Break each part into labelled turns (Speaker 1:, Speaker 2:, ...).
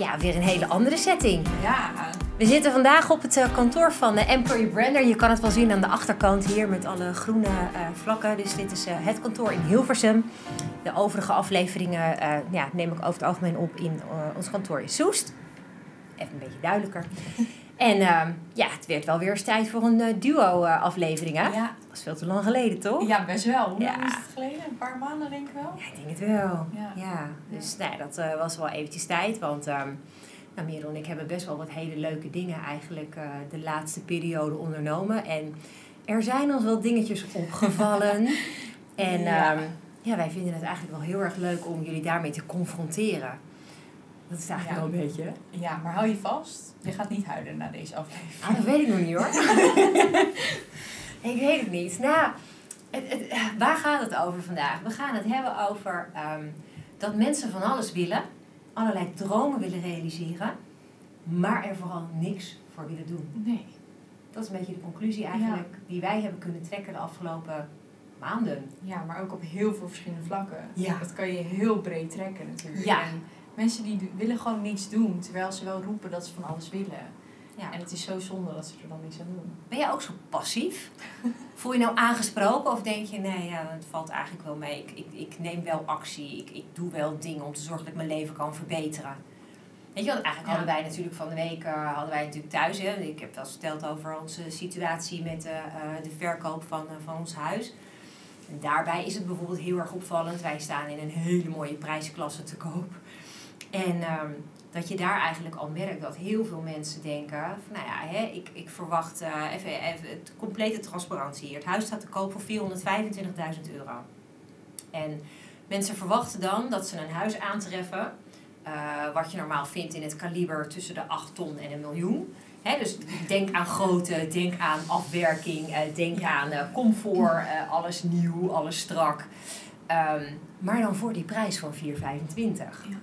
Speaker 1: ja, weer een hele andere setting.
Speaker 2: Ja.
Speaker 1: We zitten vandaag op het uh, kantoor van uh, Employee Brander. Je kan het wel zien aan de achterkant hier met alle groene uh, vlakken. Dus dit is het kantoor in Hilversum. De overige afleveringen ja, neem ik over het algemeen op in ons kantoor in Soest. Even een beetje duidelijker. En ja, het werd wel weer eens tijd voor een duo-aflevering, hè?
Speaker 2: Ja.
Speaker 1: Dat was veel te lang geleden, toch?
Speaker 2: Ja, best wel. Hoe
Speaker 1: Ja.
Speaker 2: lang is het geleden? Een paar maanden denk ik wel.
Speaker 1: Ja, ik denk het wel.
Speaker 2: Ja.
Speaker 1: Ja, dus nou, ja, dat eh, was wel eventjes tijd. Want ehm nou, Merel en ik hebben best wel wat hele leuke dingen eigenlijk eh, de laatste periode ondernomen. En er zijn ons wel dingetjes opgevallen. en
Speaker 2: ja.
Speaker 1: ja, wij vinden het eigenlijk wel heel erg leuk om jullie daarmee te confronteren. Dat is eigenlijk
Speaker 2: Ja.
Speaker 1: wel een beetje.
Speaker 2: Ja, maar hou je vast. Je gaat niet huilen na deze aflevering.
Speaker 1: Ah, dat weet ik nog niet hoor. ik weet het niet. Nou, het, het, eh, waar gaat het over vandaag? We gaan het hebben over ehm, dat mensen van alles willen, allerlei dromen willen realiseren, maar er vooral niks voor willen doen.
Speaker 2: Nee.
Speaker 1: Dat is een beetje de conclusie eigenlijk die wij hebben kunnen trekken de afgelopen maanden.
Speaker 2: Ja, maar ook op heel veel verschillende vlakken.
Speaker 1: Ja.
Speaker 2: Dat kan je heel breed trekken natuurlijk.
Speaker 1: Ja.
Speaker 2: En mensen die willen gewoon niets doen, terwijl ze wel roepen dat ze van alles willen.
Speaker 1: Ja.
Speaker 2: En het is zo zonde dat ze er dan niks aan doen.
Speaker 1: Ben jij ook zo passief? Voel je nou aangesproken of denk je, nee, ja, het valt eigenlijk wel mee. Ik, ik, ik neem wel actie, ik, ik doe wel dingen om te zorgen dat ik mijn leven kan verbeteren. Weet je, want eigenlijk hadden wij natuurlijk van de week, eh, hadden wij natuurlijk thuis, hè, ik heb wel eens verteld over onze situatie met eh, eh, de verkoop van, van ons huis. En daarbij is het bijvoorbeeld heel erg opvallend, wij staan in een hele mooie prijsklasse te koop. En ehm, dat je daar eigenlijk al merkt dat heel veel mensen denken: van nou ja, hè, ik, ik verwacht eh, even, even complete transparantie hier. Het huis staat te koop voor 425.000 euro. En mensen verwachten dan dat ze een huis aantreffen. eh, wat je normaal vindt in het kaliber tussen de 8 ton en een miljoen. Hè, dus denk aan grootte, denk aan afwerking, eh, denk aan comfort, alles nieuw, alles strak. Ehm, maar dan voor die prijs van 425.
Speaker 2: Ja.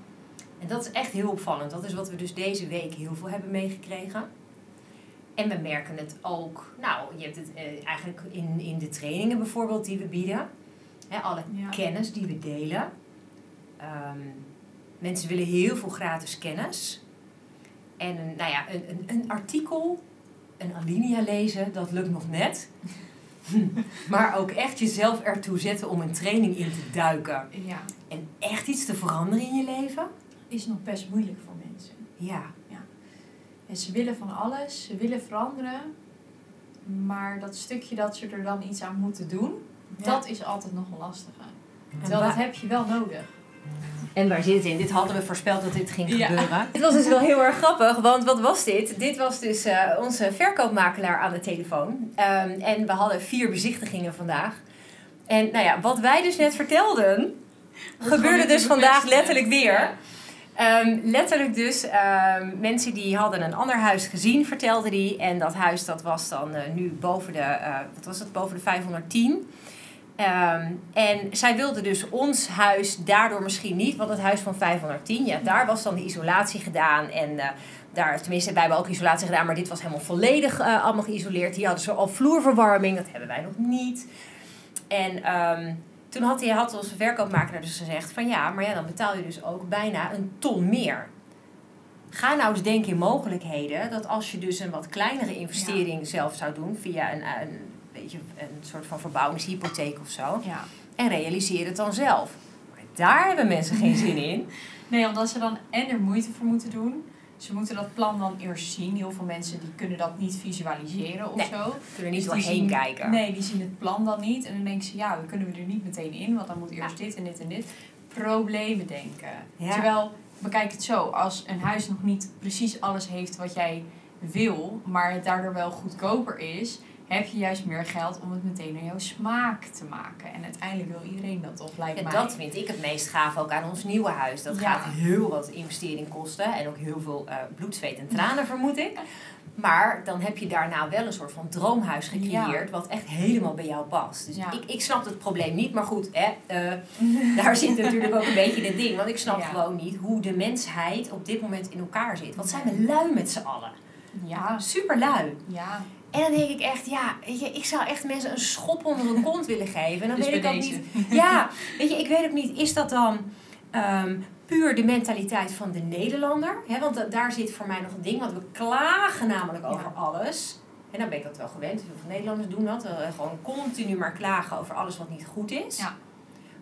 Speaker 1: En dat is echt heel opvallend. Dat is wat we dus deze week heel veel hebben meegekregen. En we merken het ook, nou, je hebt het eh, eigenlijk in, in de trainingen bijvoorbeeld die we bieden. Hè, alle
Speaker 2: Ja.
Speaker 1: kennis die we delen. Ehm, mensen willen heel veel gratis kennis. En een- nou ja, een, een, een artikel, een alinea lezen, dat lukt nog net. maar ook echt jezelf ertoe zetten om een training in te duiken.
Speaker 2: Ja.
Speaker 1: En echt iets te veranderen in je leven.
Speaker 2: Is nog best moeilijk voor mensen.
Speaker 1: Ja.
Speaker 2: En ze willen van alles, ze willen veranderen. Maar dat stukje dat ze er dan iets aan moeten doen, dat is altijd nog een lastige. Terwijl dat heb je wel nodig.
Speaker 1: En waar zit het in? Dit hadden we voorspeld dat dit ging
Speaker 2: Ja.
Speaker 1: gebeuren. Dit was dus wel heel erg grappig, want wat was dit? Dit was dus eh, onze verkoopmakelaar aan de telefoon. Ehm, en we hadden vier bezichtigingen vandaag. En nou ja, wat wij dus net vertelden, gebeurde dus vandaag letterlijk weer. Ehm, letterlijk dus, ehm, mensen die hadden een ander huis gezien, vertelde die. En dat huis dat was dan eh, nu boven de, eh, wat was het, boven de 510. Ehm, en zij wilde dus ons huis daardoor misschien niet, want het huis van 510, ja, daar was dan de isolatie gedaan. En eh, daar, tenminste, wij hebben ook isolatie gedaan, maar dit was helemaal volledig allemaal geïsoleerd. Hier hadden ze al vloerverwarming, dat hebben wij nog niet. En toen had, hij, had onze verkoopmakelaar dus gezegd van ja, maar ja, dan betaal je dus ook bijna een ton meer. Ga nou eens denken in mogelijkheden dat als je dus een wat kleinere investering zelf zou doen via een, een, beetje een soort van verbouwingshypotheek of zo.
Speaker 2: Ja.
Speaker 1: En realiseer het dan zelf. Maar daar hebben mensen geen zin in.
Speaker 2: Nee, omdat ze dan en er moeite voor moeten doen. Ze moeten dat plan dan eerst zien. Heel veel mensen die kunnen dat niet visualiseren of
Speaker 1: Nee,
Speaker 2: zo.
Speaker 1: Kunnen niet
Speaker 2: Dus
Speaker 1: doorheen
Speaker 2: zien-
Speaker 1: kijken.
Speaker 2: Nee, die zien het plan dan niet. En dan denken ze, ja, dan kunnen we er niet meteen in. Want dan moet eerst dit en dit en dit. Problemen denken.
Speaker 1: Ja.
Speaker 2: Terwijl, bekijk het zo. Als een huis nog niet precies alles heeft wat jij wil. Maar het daardoor wel goedkoper is. Heb je juist meer geld om het meteen naar jouw smaak te maken. En uiteindelijk wil iedereen dat toch, lijkt
Speaker 1: Ja,
Speaker 2: mij.
Speaker 1: dat vind ik het meest gaaf ook aan ons nieuwe huis. Dat
Speaker 2: Ja.
Speaker 1: gaat heel wat investering kosten en ook heel veel eh, bloed, zweet en tranen, vermoed ik. Maar dan heb je daarna wel een soort van droomhuis gecreëerd, wat echt helemaal bij jou past. Dus
Speaker 2: Ja.
Speaker 1: ik, ik snap het probleem niet, maar goed, hè, eh, daar zit natuurlijk ook een beetje het ding. Want ik snap
Speaker 2: Ja.
Speaker 1: gewoon niet hoe de mensheid op dit moment in elkaar zit. Wat zijn we lui met z'n allen?
Speaker 2: Ja,
Speaker 1: Super lui.
Speaker 2: ja.
Speaker 1: En dan denk ik echt, ja, weet je, ik zou echt mensen een schop onder hun kont willen geven. En dan
Speaker 2: Dus
Speaker 1: weet ik ook
Speaker 2: deze.
Speaker 1: niet. Ja, weet je, ik weet ook niet, is dat dan ehm, puur de mentaliteit van de Nederlander? Want da- daar zit voor mij nog een ding, want we klagen namelijk over alles. En dan ben ik dat wel gewend. Heel veel Nederlanders doen dat. eh, gewoon continu maar klagen over alles wat niet goed is.
Speaker 2: Ja.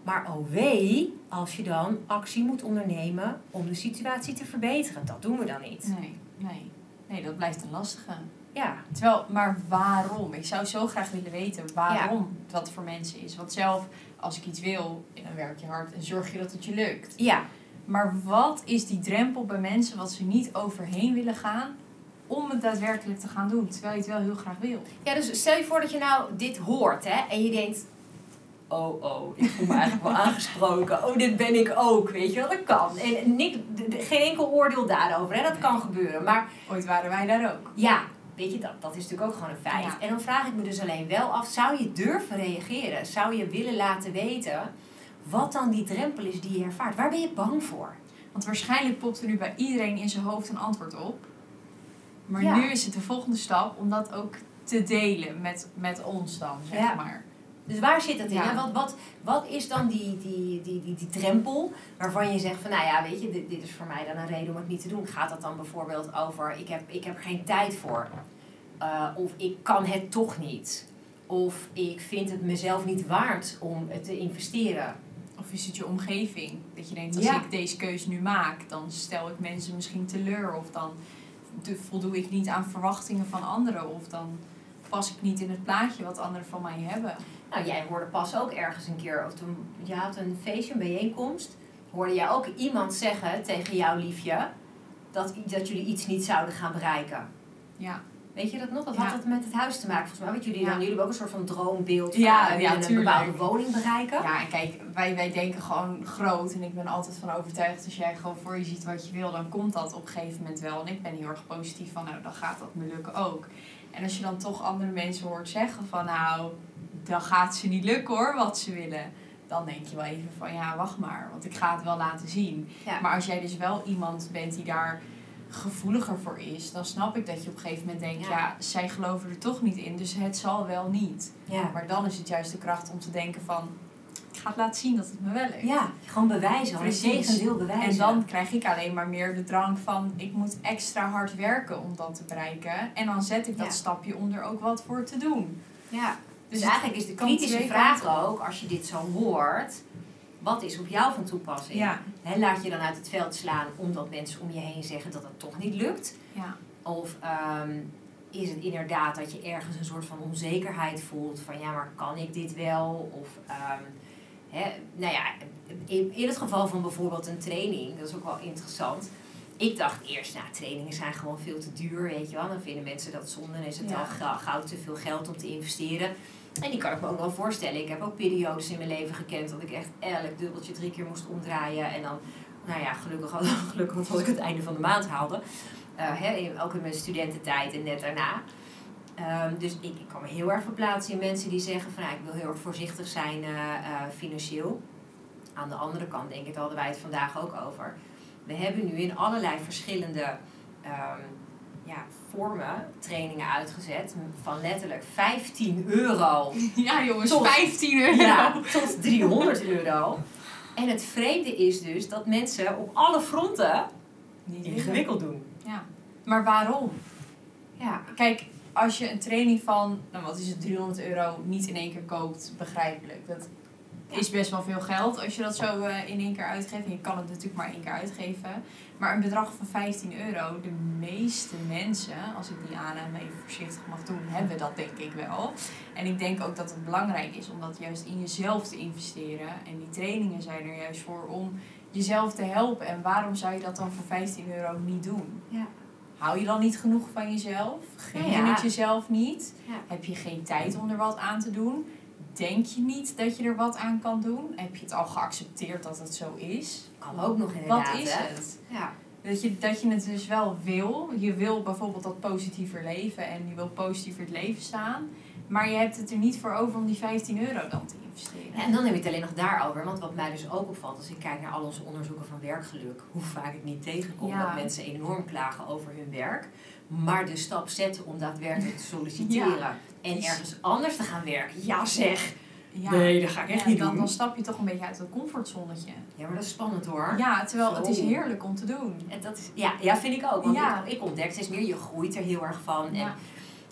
Speaker 1: Maar oh wee, als je dan actie moet ondernemen om de situatie te verbeteren. Dat doen we dan niet.
Speaker 2: Nee, nee. Nee, dat blijft een lastige.
Speaker 1: Ja,
Speaker 2: Terwijl, maar waarom? Ik zou zo graag willen weten waarom dat voor mensen is. Want zelf, als ik iets wil, dan werk je hard en zorg je dat het je lukt.
Speaker 1: ja.
Speaker 2: Maar wat is die drempel bij mensen wat ze niet overheen willen gaan om het daadwerkelijk te gaan doen, terwijl je het wel heel graag wil?
Speaker 1: Ja, dus stel je voor dat je nou dit hoort hè, en je denkt: Oh, oh, ik voel me eigenlijk wel aangesproken. Oh, dit ben ik ook. Weet je wel, dat kan. En niks, d- geen enkel oordeel daarover, hè, dat kan gebeuren. Maar
Speaker 2: Ooit waren wij daar ook.
Speaker 1: ja, weet je, dat, dat is natuurlijk ook gewoon een feit.
Speaker 2: Ja.
Speaker 1: En dan vraag ik me dus alleen wel af: zou je durven reageren? Zou je willen laten weten wat dan die drempel is die je ervaart? Waar ben je bang voor?
Speaker 2: Want waarschijnlijk popt er nu bij iedereen in zijn hoofd een antwoord op. Maar
Speaker 1: Ja.
Speaker 2: nu is het de volgende stap om dat ook te delen met, met ons dan, zeg
Speaker 1: Ja.
Speaker 2: maar.
Speaker 1: Dus waar zit dat in?
Speaker 2: Ja.
Speaker 1: Wat, wat, wat is dan die, die, die, die, die drempel waarvan je zegt van nou ja, weet je, dit, dit is voor mij dan een reden om het niet te doen. Gaat dat dan bijvoorbeeld over ik heb, ik heb geen tijd voor? Uh, of ik kan het toch niet? Of ik vind het mezelf niet waard om het te investeren?
Speaker 2: Of is het je omgeving? Dat je denkt, als
Speaker 1: Ja.
Speaker 2: ik deze keus nu maak, dan stel ik mensen misschien teleur. Of dan voldoe ik niet aan verwachtingen van anderen. Of dan pas ik niet in het plaatje wat anderen van mij hebben.
Speaker 1: Nou, jij hoorde pas ook ergens een keer, of toen je had een feestje, een bijeenkomst, hoorde jij ook iemand zeggen tegen jouw liefje dat, dat jullie iets niet zouden gaan bereiken.
Speaker 2: Ja,
Speaker 1: Weet je dat nog? Dat
Speaker 2: Ja.
Speaker 1: had het met het huis te maken volgens mij. Want jullie,
Speaker 2: Ja.
Speaker 1: dan, jullie hebben ook een soort van droombeeld van
Speaker 2: Ja,
Speaker 1: ja, een
Speaker 2: tuurlijk.
Speaker 1: bepaalde woning bereiken.
Speaker 2: ja en kijk, wij, wij denken gewoon groot. En ik ben altijd van overtuigd, als jij gewoon voor je ziet wat je wil, dan komt dat op een gegeven moment wel. En ik ben heel erg positief van, nou, dan gaat dat me lukken ook. En als je dan toch andere mensen hoort zeggen van, nou, dan gaat ze niet lukken hoor, wat ze willen. Dan denk je wel even van, ja, wacht maar, want ik ga het wel laten zien.
Speaker 1: Ja.
Speaker 2: Maar als jij dus wel iemand bent die daar gevoeliger voor is, dan snap ik dat je op een gegeven moment denkt,
Speaker 1: Ja.
Speaker 2: ja, zij geloven er toch niet in, dus het zal wel niet.
Speaker 1: Ja.
Speaker 2: Maar dan is het juist de kracht om te denken van, ik ga het laten zien dat het me wel lukt.
Speaker 1: ja, gewoon bewijzen. Precies. Bewijzen.
Speaker 2: En dan krijg ik alleen maar meer de drang van, ik moet extra hard werken om dat te bereiken. En dan zet ik dat
Speaker 1: Ja.
Speaker 2: stapje om er ook wat voor te doen.
Speaker 1: Ja. Dus eigenlijk is de kritische vraag ook, als je dit zo hoort, wat is op jou van toepassing?
Speaker 2: Ja.
Speaker 1: Laat je dan uit het veld slaan omdat mensen om je heen zeggen dat het toch niet lukt?
Speaker 2: Ja.
Speaker 1: Of ehm, is het inderdaad dat je ergens een soort van onzekerheid voelt van ja, maar kan ik dit wel? Of hè, nou ja, in, in het geval van bijvoorbeeld een training, dat is ook wel interessant. Ik dacht eerst, nou, trainingen zijn gewoon veel te duur, weet je wel. Dan vinden mensen dat zonde en is het
Speaker 2: Ja.
Speaker 1: al gauw, te veel geld om te investeren. En die kan ik me ook wel voorstellen. Ik heb ook periodes in mijn leven gekend dat ik echt elk dubbeltje drie keer moest omdraaien. En dan, nou ja, gelukkig, had- gelukkig ik het einde van de maand haalde. Eh, hè, ook in mijn studententijd en net daarna. Ehm, dus ik, ik kan me heel erg verplaatsen in mensen die zeggen van nou, ik wil heel erg voorzichtig zijn eh, eh, financieel. Aan de andere kant denk ik, daar hadden wij het vandaag ook over. We hebben nu in allerlei verschillende ehm, ja, vormen trainingen uitgezet van letterlijk 15 euro
Speaker 2: Ja jongens,
Speaker 1: Tot-
Speaker 2: 15 euro.
Speaker 1: ja, tot 300 euro. En het vreemde is dus dat mensen op alle fronten
Speaker 2: Niet
Speaker 1: ingewikkeld doen.
Speaker 2: Ja. Maar waarom?
Speaker 1: Ja,
Speaker 2: Kijk, als je een training van, nou wat is het, 300 euro niet in één keer koopt, begrijpelijk. Dat is best wel veel geld als je dat zo eh, in één keer uitgeeft. En je kan het natuurlijk maar één keer uitgeven. Maar een bedrag van 15 euro, de meeste mensen, als ik die aanname even voorzichtig mag doen, hebben dat denk ik wel. En ik denk ook dat het belangrijk is om dat juist in jezelf te investeren. En die trainingen zijn er juist voor om jezelf te helpen. En waarom zou je dat dan voor 15 euro niet doen?
Speaker 1: Ja.
Speaker 2: Hou je dan niet genoeg van jezelf? Gun je
Speaker 1: Ja, ja.
Speaker 2: het jezelf niet?
Speaker 1: Ja.
Speaker 2: Heb je geen tijd om er wat aan te doen? Denk je niet dat je er wat aan kan doen? Heb je het al geaccepteerd dat het zo is?
Speaker 1: Kan ook nog inderdaad.
Speaker 2: Wat is
Speaker 1: hè?
Speaker 2: het?
Speaker 1: Ja.
Speaker 2: Dat je, dat je het dus wel wil. Je wil bijvoorbeeld dat positiever leven en je wil positiever het leven staan. Maar je hebt het er niet voor over om die 15 euro dan te investeren.
Speaker 1: En dan heb je het alleen nog daarover. Want wat mij dus ook opvalt, als ik kijk naar al onze onderzoeken van werkgeluk, hoe vaak ik niet tegenkom
Speaker 2: Ja.
Speaker 1: dat mensen enorm klagen over hun werk, maar de stap zetten om daadwerkelijk te solliciteren en ergens anders te gaan werken. Ja zeg!
Speaker 2: Ja.
Speaker 1: Nee, dat ga ik echt
Speaker 2: Ja,
Speaker 1: niet
Speaker 2: dan,
Speaker 1: doen.
Speaker 2: dan stap je toch een beetje uit dat comfortzonnetje.
Speaker 1: Ja, maar dat is spannend hoor.
Speaker 2: Ja, terwijl het is heerlijk om te doen.
Speaker 1: En dat is, ja, ja, vind ik ook. Want
Speaker 2: Ja.
Speaker 1: ik, ik ontdek steeds meer, je groeit er heel erg van. En
Speaker 2: Ja.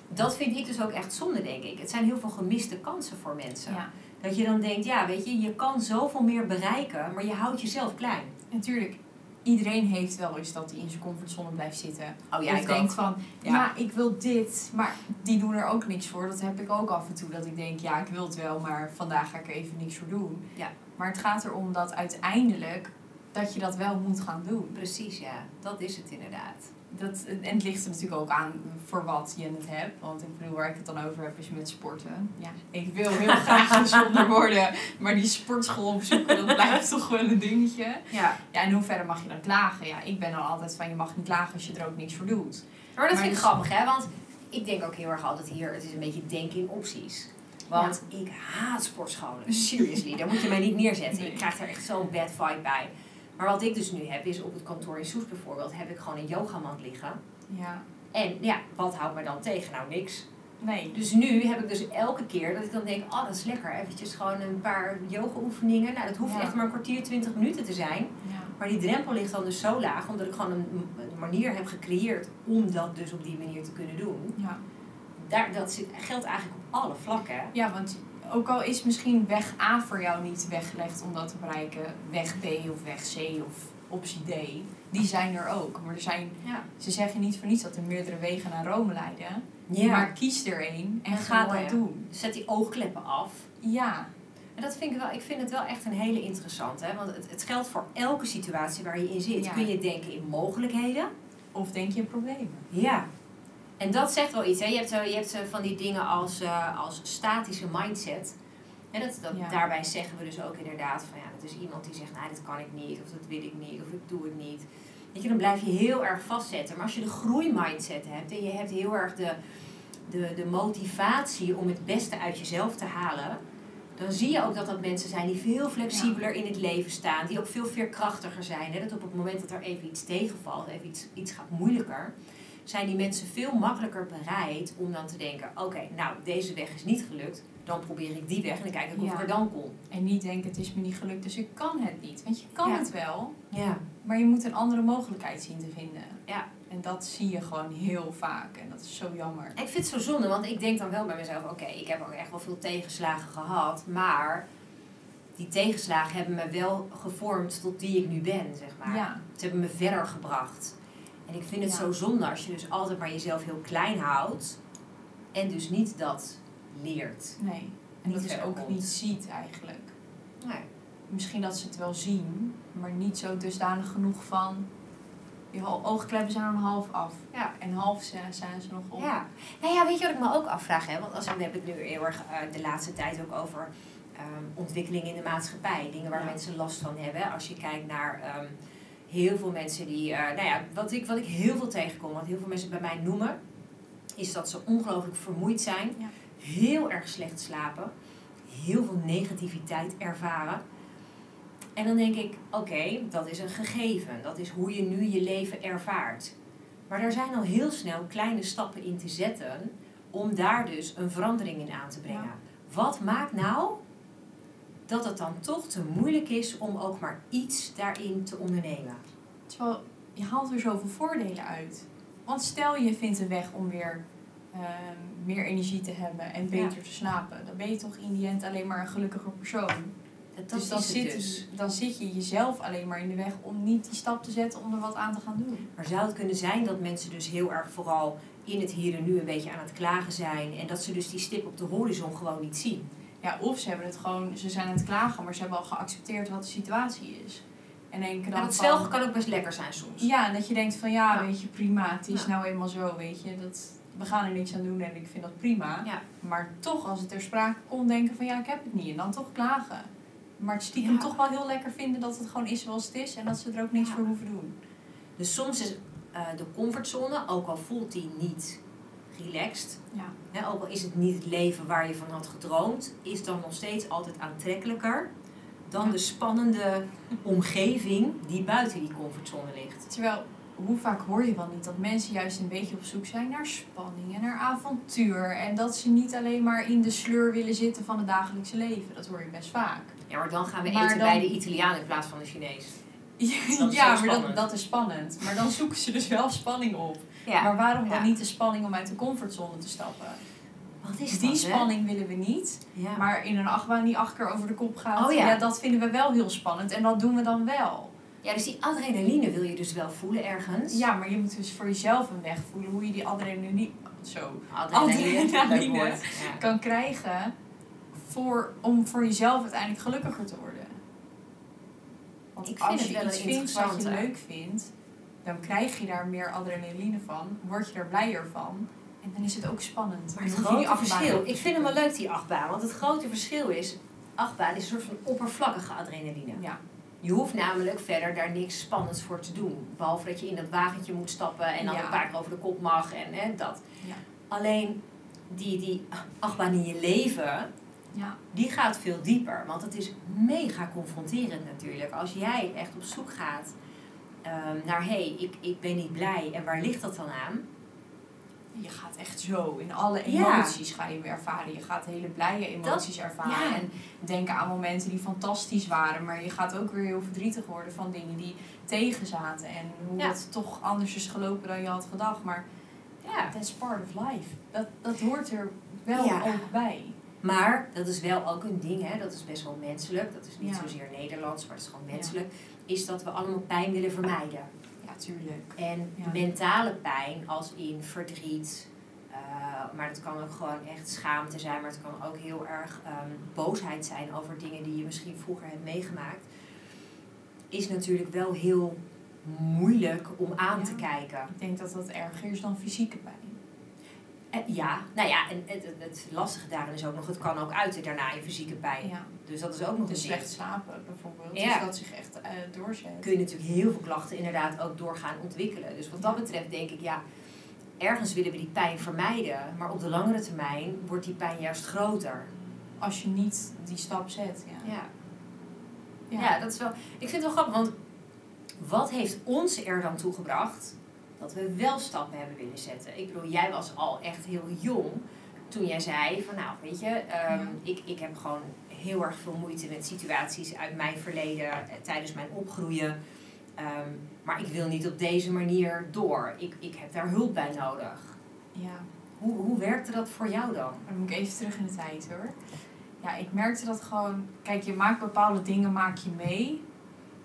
Speaker 1: dat vind ik dus ook echt zonde, denk ik. Het zijn heel veel gemiste kansen voor mensen.
Speaker 2: Ja.
Speaker 1: Dat je dan denkt, ja, weet je, je kan zoveel meer bereiken, maar je houdt jezelf klein.
Speaker 2: Natuurlijk, iedereen heeft wel eens dat hij in zijn comfortzone blijft zitten.
Speaker 1: Oh ja,
Speaker 2: of
Speaker 1: ik
Speaker 2: denkt
Speaker 1: ook.
Speaker 2: van,
Speaker 1: Ja.
Speaker 2: ja. ik wil dit, maar die doen er ook niks voor. Dat heb ik ook af en toe, dat ik denk, ja, ik wil het wel, maar vandaag ga ik er even niks voor doen.
Speaker 1: Ja.
Speaker 2: Maar het gaat erom dat uiteindelijk, dat je dat wel moet gaan doen.
Speaker 1: Precies, ja. Dat is het inderdaad.
Speaker 2: Dat, en het ligt er natuurlijk ook aan voor wat je het hebt. Want ik bedoel, waar ik het dan over heb, is met sporten. Ja, ik wil heel graag gezonder worden. Maar die sportschool opzoeken, dat blijft toch wel een dingetje.
Speaker 1: Ja.
Speaker 2: Ja, in hoeverre mag je dan klagen? Ja, ik ben dan altijd van, je mag niet klagen als je er ook niks voor doet.
Speaker 1: Maar dat
Speaker 2: Maar
Speaker 1: vind ik
Speaker 2: dus-
Speaker 1: grappig, hè? Want ik denk ook heel erg altijd hier, het is een beetje denken in opties. Want ik haat sportscholen. Seriously, daar moet je mij niet neerzetten.
Speaker 2: Nee.
Speaker 1: Ik krijg er echt zo'n bad vibe bij. Maar wat ik dus nu heb, is op het kantoor in Soes bijvoorbeeld, heb ik gewoon een yogamand liggen.
Speaker 2: Ja,
Speaker 1: En ja, wat houdt me dan tegen? Nou, niks.
Speaker 2: nee.
Speaker 1: Dus nu heb ik dus elke keer dat ik dan denk, oh dat is lekker, eventjes gewoon een paar yoga oefeningen. Nou, dat hoeft
Speaker 2: Ja.
Speaker 1: echt maar een kwartier, twintig minuten te zijn.
Speaker 2: Ja.
Speaker 1: Maar die drempel ligt dan dus zo laag, omdat ik gewoon een, een manier heb gecreëerd om dat dus op die manier te kunnen doen.
Speaker 2: Ja.
Speaker 1: Daar, dat zit, geldt eigenlijk op alle vlakken.
Speaker 2: ja, want ook al is misschien weg A voor jou niet weggelegd om dat te bereiken, weg B of weg C of optie D, die zijn er ook. Maar er zijn,
Speaker 1: Ja.
Speaker 2: ze zeggen niet voor niets dat er meerdere wegen naar Rome leiden. Maar kies er één en
Speaker 1: Dat
Speaker 2: ga
Speaker 1: mooi,
Speaker 2: dat doen.
Speaker 1: Zet die oogkleppen af.
Speaker 2: Ja,
Speaker 1: En dat vind ik wel, ik vind het wel echt een hele interessante. Hè? Want het, het geldt voor elke situatie waar je in zit.
Speaker 2: Ja.
Speaker 1: Kun je denken in mogelijkheden.
Speaker 2: of denk je in problemen?
Speaker 1: Ja. En dat zegt wel iets. Hè? Je hebt, zo, je hebt van die dingen als, eh, als statische mindset. En dat, dat,
Speaker 2: Ja.
Speaker 1: Daarbij zeggen we dus ook inderdaad van ja, dat is iemand die zegt, nou dit kan ik niet, of dat wil ik niet, of ik doe het niet. Weet je, dan blijf je heel erg vastzetten. Maar als je de groeimindset hebt en je hebt heel erg de, de, de motivatie om het beste uit jezelf te halen, dan zie je ook dat dat mensen zijn die veel flexibeler in het leven staan, die ook veel veerkrachtiger zijn. Hè? Dat op het moment dat er even iets tegenvalt, even iets, iets gaat moeilijker, zijn die mensen veel makkelijker bereid om dan te denken: oké, nou deze weg is niet gelukt, dan probeer ik die weg en dan kijk ik of
Speaker 2: Ja.
Speaker 1: ik er dan kom.
Speaker 2: En niet denken, het is me niet gelukt, dus ik kan het niet. Want je kan
Speaker 1: Ja.
Speaker 2: het wel,
Speaker 1: Ja.
Speaker 2: maar je moet een andere mogelijkheid zien te vinden.
Speaker 1: Ja.
Speaker 2: En dat zie je gewoon heel vaak. En dat is zo jammer.
Speaker 1: Ik vind het zo zonde, want ik denk dan wel bij mezelf: oké, ik heb ook echt wel veel tegenslagen gehad, maar die tegenslagen hebben me wel gevormd tot wie ik nu ben, zeg maar.
Speaker 2: Ja.
Speaker 1: Ze hebben me verder gebracht. En ik vind het
Speaker 2: Ja.
Speaker 1: zo zonde als je dus altijd maar jezelf heel klein houdt en dus niet dat leert.
Speaker 2: Nee. En
Speaker 1: Niet
Speaker 2: dat
Speaker 1: verder
Speaker 2: ook
Speaker 1: komt.
Speaker 2: niet ziet eigenlijk.
Speaker 1: Nee.
Speaker 2: Misschien dat ze het wel zien, maar niet zo dusdanig genoeg van... Je oogkleppen zijn dan half af.
Speaker 1: Ja.
Speaker 2: En half zijn ze nog op.
Speaker 1: Ja. Nou ja, weet je wat ik me ook afvraag? Hè? Want als we, hebben het nu heel erg eh, de laatste tijd ook over ehm ontwikkeling in de maatschappij. Dingen waar
Speaker 2: Ja.
Speaker 1: mensen last van hebben. Als je kijkt naar ehm, heel veel mensen die... eh, nou ja, wat ik, wat ik heel veel tegenkom, wat heel veel mensen bij mij noemen... is dat ze ongelooflijk vermoeid zijn.
Speaker 2: Ja.
Speaker 1: Heel erg slecht slapen. Heel veel negativiteit ervaren. En dan denk ik, oké, dat is een gegeven. Dat is hoe je nu je leven ervaart. Maar daar zijn al heel snel kleine stappen in te zetten om daar dus een verandering in aan te brengen. Wat maakt nou dat het dan toch te moeilijk is om ook maar iets daarin te ondernemen?
Speaker 2: Terwijl je haalt er zoveel voordelen uit. Want stel je vindt een weg om weer ehm, meer energie te hebben en beter te slapen. Dan ben je toch in die end alleen maar een gelukkiger persoon.
Speaker 1: Dat, dat
Speaker 2: dus dan, zit,
Speaker 1: dus.
Speaker 2: dan zit je jezelf alleen maar in de weg om niet die stap te zetten om er wat aan te gaan doen.
Speaker 1: Maar zou het kunnen zijn dat mensen dus heel erg vooral in het hier en nu een beetje aan het klagen zijn en dat ze dus die stip op de horizon gewoon niet zien?
Speaker 2: Ja, of ze hebben het gewoon, ze zijn aan het klagen, maar ze hebben al geaccepteerd wat de situatie is. En denken
Speaker 1: Maar
Speaker 2: dan
Speaker 1: dat zwelgen kan ook best lekker zijn soms.
Speaker 2: Ja, en dat je denkt van ja,
Speaker 1: Ja.
Speaker 2: weet je, prima, het is
Speaker 1: Ja.
Speaker 2: nou eenmaal zo, weet je. Dat, we gaan er niks aan doen en ik vind dat prima.
Speaker 1: Ja.
Speaker 2: Maar toch, als het ter sprake komt, denken van ja, ik heb het niet. En dan toch klagen. Maar het stiekem toch wel heel lekker vinden dat het gewoon is zoals het is. En dat ze er ook niks voor hoeven doen.
Speaker 1: Dus soms is eh, de comfortzone, ook al voelt die niet relaxed,
Speaker 2: Ja.
Speaker 1: ook al is het niet het leven waar je van had gedroomd, is dan nog steeds altijd aantrekkelijker dan
Speaker 2: Ja.
Speaker 1: de spannende omgeving die buiten die comfortzone ligt.
Speaker 2: Terwijl, hoe vaak hoor je wel niet dat mensen juist een beetje op zoek zijn naar spanning en naar avontuur. En dat ze niet alleen maar in de sleur willen zitten van het dagelijkse leven. Dat hoor je best vaak.
Speaker 1: Ja, maar dan gaan we
Speaker 2: Maar
Speaker 1: eten
Speaker 2: dan-
Speaker 1: bij de Italiaan in plaats van de Chinees.
Speaker 2: Ja, maar dat, dat is spannend. Maar dan zoeken ze dus wel spanning op.
Speaker 1: Ja,
Speaker 2: Maar waarom dan niet de spanning om uit de comfortzone te stappen?
Speaker 1: wat is
Speaker 2: Die
Speaker 1: dat,
Speaker 2: spanning willen we niet.
Speaker 1: Ja.
Speaker 2: Maar in een achtbaan die acht keer over de kop gaat,
Speaker 1: Oh ja.
Speaker 2: ja. dat vinden we wel heel spannend. En dat doen we dan wel.
Speaker 1: ja, dus die adrenaline wil je dus wel voelen ergens.
Speaker 2: Ja, maar je moet dus voor jezelf een weg voelen hoe je die adrenaline, zo,
Speaker 1: adrenaline. Ja.
Speaker 2: kan krijgen voor, om voor jezelf uiteindelijk gelukkiger te worden. Want
Speaker 1: Ik vind
Speaker 2: als
Speaker 1: het
Speaker 2: je
Speaker 1: wel
Speaker 2: iets vindt wat je leuk vindt, dan krijg je daar meer adrenaline van, word je er blijer van. En dan is het ook spannend.
Speaker 1: Maar het
Speaker 2: die
Speaker 1: grote verschil, ik vind hem wel leuk die achtbaan, want het grote verschil is, achtbaan is een soort van oppervlakkige adrenaline.
Speaker 2: Ja,
Speaker 1: Je hoeft namelijk verder daar niks spannends voor te doen. Behalve dat je in dat wagentje moet stappen en dan
Speaker 2: Ja.
Speaker 1: een paar keer over de kop mag en, en dat.
Speaker 2: Ja.
Speaker 1: Alleen die, die achtbaan in je leven,
Speaker 2: ja,
Speaker 1: die gaat veel dieper. Want het is mega confronterend natuurlijk. Als jij echt op zoek gaat ehm, naar, hé, hey, ik, ik ben niet blij en waar ligt dat dan aan?
Speaker 2: je gaat echt zo in alle
Speaker 1: Ja.
Speaker 2: emoties ga je weer ervaren. Je gaat hele blije emoties ervaren.
Speaker 1: ja.
Speaker 2: En denken aan momenten die fantastisch waren. Maar je gaat ook weer heel verdrietig worden van dingen die tegenzaten. En hoe
Speaker 1: Ja.
Speaker 2: het toch anders is gelopen dan je had gedacht. Maar
Speaker 1: Ja.
Speaker 2: that's part of life. Dat, dat hoort er wel ook bij.
Speaker 1: Maar dat is wel ook een ding, hè? dat is best wel menselijk. Dat is niet zozeer Nederlands, maar het is gewoon menselijk. Is dat we allemaal pijn willen vermijden.
Speaker 2: Ja, tuurlijk.
Speaker 1: En
Speaker 2: Ja.
Speaker 1: mentale pijn, als in verdriet, eh, maar dat kan ook gewoon echt schaamte zijn, maar het kan ook heel erg ehm, boosheid zijn over dingen die je misschien vroeger hebt meegemaakt, is natuurlijk wel heel moeilijk om aan
Speaker 2: Ja.
Speaker 1: te kijken.
Speaker 2: Ik denk dat dat erger is dan fysieke pijn.
Speaker 1: En, ja, nou ja, en het, het, lastige daarin is ook nog, het kan ook uiten daarna in fysieke pijn.
Speaker 2: Ja.
Speaker 1: Dus dat is ook nog een
Speaker 2: slecht slapen bijvoorbeeld.
Speaker 1: Ja.
Speaker 2: Dus dat zich echt eh, doorzet.
Speaker 1: kun je natuurlijk heel veel klachten inderdaad ook doorgaan ontwikkelen. Dus wat dat
Speaker 2: Ja.
Speaker 1: betreft denk ik, ja, ergens willen we die pijn vermijden, maar op de langere termijn wordt die pijn juist groter.
Speaker 2: Als je niet die stap zet. Ja.
Speaker 1: Ja. Ja, dat is wel. Ik vind het wel grappig, want wat heeft ons er dan toe gebracht dat we wel stappen hebben willen zetten? Ik bedoel, jij was al echt heel jong toen jij zei van, nou, weet je, ehm,
Speaker 2: Ja.
Speaker 1: ik, ik heb gewoon heel erg veel moeite met situaties uit mijn verleden eh, tijdens mijn opgroeien. Ehm, maar ik wil niet op deze manier door. Ik, ik heb daar hulp bij nodig.
Speaker 2: ja.
Speaker 1: Hoe, hoe werkte dat voor jou dan?
Speaker 2: Dan moet ik even terug in de tijd hoor. Ja, ik merkte dat gewoon. Kijk, je maakt bepaalde dingen maak je mee.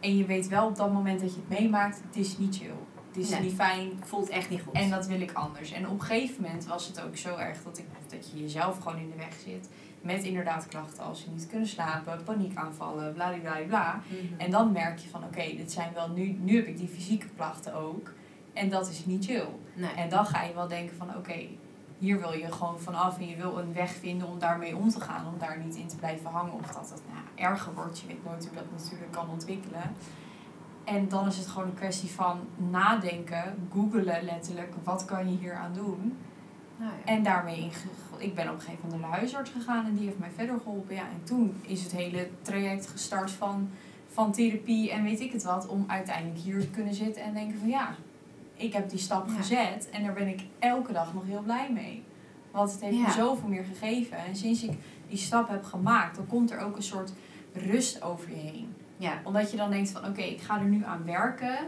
Speaker 2: En je weet wel op dat moment dat je het meemaakt, het is niet chill. Het is
Speaker 1: Nee.
Speaker 2: niet fijn.
Speaker 1: Voelt echt niet goed.
Speaker 2: En dat wil ik anders. En op een gegeven moment was het ook zo erg dat, ik, dat je jezelf gewoon in de weg zit. Met inderdaad klachten als je niet kunnen slapen, paniekaanvallen, bla bla bla.
Speaker 1: Mhm.
Speaker 2: En dan merk je van oké, dit zijn wel nu, nu heb ik die fysieke klachten ook. En dat is niet chill.
Speaker 1: nee.
Speaker 2: En dan ga je wel denken van oké, hier wil je gewoon vanaf en je wil een weg vinden om daarmee om te gaan. Om daar niet in te blijven hangen of dat het nou, erger wordt. Je weet nooit hoe dat natuurlijk kan ontwikkelen. En dan is het gewoon een kwestie van nadenken, googelen letterlijk, wat kan je hier aan doen?
Speaker 1: Nou ja.
Speaker 2: En daarmee, ik ben op een gegeven moment naar de huisarts gegaan en die heeft mij verder geholpen. Ja, en toen is het hele traject gestart van, van therapie en weet ik het wat, om uiteindelijk hier te kunnen zitten en denken van ja, ik heb die stap
Speaker 1: Ja.
Speaker 2: gezet en daar ben ik elke dag nog heel blij mee. Want het heeft
Speaker 1: Ja.
Speaker 2: me zoveel meer gegeven. En sinds ik die stap heb gemaakt, dan komt er ook een soort rust over je heen.
Speaker 1: Ja.
Speaker 2: Omdat je dan denkt van oké, ik ga er nu aan werken.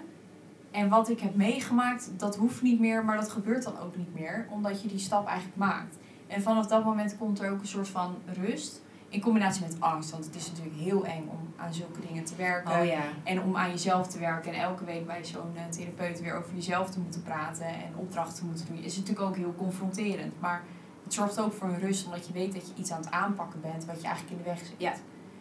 Speaker 2: En wat ik heb meegemaakt, dat hoeft niet meer, maar dat gebeurt dan ook niet meer. Omdat je die stap eigenlijk maakt. En vanaf dat moment komt er ook een soort van rust. In combinatie met angst, want het is natuurlijk heel eng om aan zulke dingen te werken.
Speaker 1: Oh ja.
Speaker 2: En om aan jezelf te werken en elke week bij zo'n eh, therapeut weer over jezelf te moeten praten en opdrachten te moeten doen, is natuurlijk ook heel confronterend. Maar het zorgt ook voor een rust, omdat je weet dat je iets aan het aanpakken bent wat je eigenlijk in de weg zit.
Speaker 1: Ja.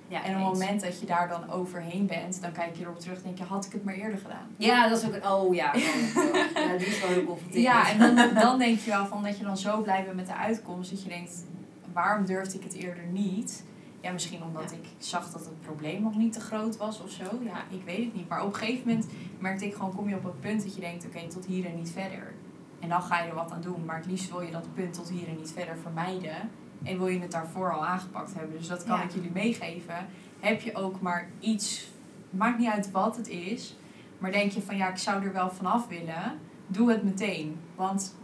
Speaker 1: Ja,
Speaker 2: en op het moment dat je daar dan overheen bent, dan kijk je erop terug en denk je, had ik het maar eerder gedaan.
Speaker 1: Ja, dat is ook een... Oh ja, oh, oh. ja die is wel heel confronterend.
Speaker 2: Ja, en dan, dan denk je wel van dat je dan zo blij bent met de uitkomst. Dat je denkt, waarom durfde ik het eerder niet? Ja, misschien omdat
Speaker 1: Ja.
Speaker 2: ik zag dat het probleem nog niet te groot was of zo. Ja, ik weet het niet. Maar op een gegeven moment merkte ik gewoon, kom je op een punt dat je denkt, oké, tot hier en niet verder. En dan ga je er wat aan doen. Maar het liefst wil je dat punt tot hier en niet verder vermijden. En wil je het daarvoor al aangepakt hebben. Dus dat kan
Speaker 1: Ja.
Speaker 2: ik jullie meegeven. Heb je ook maar iets, maakt niet uit wat het is. Maar denk je van, ja, ik zou er wel vanaf willen. Doe het meteen. Want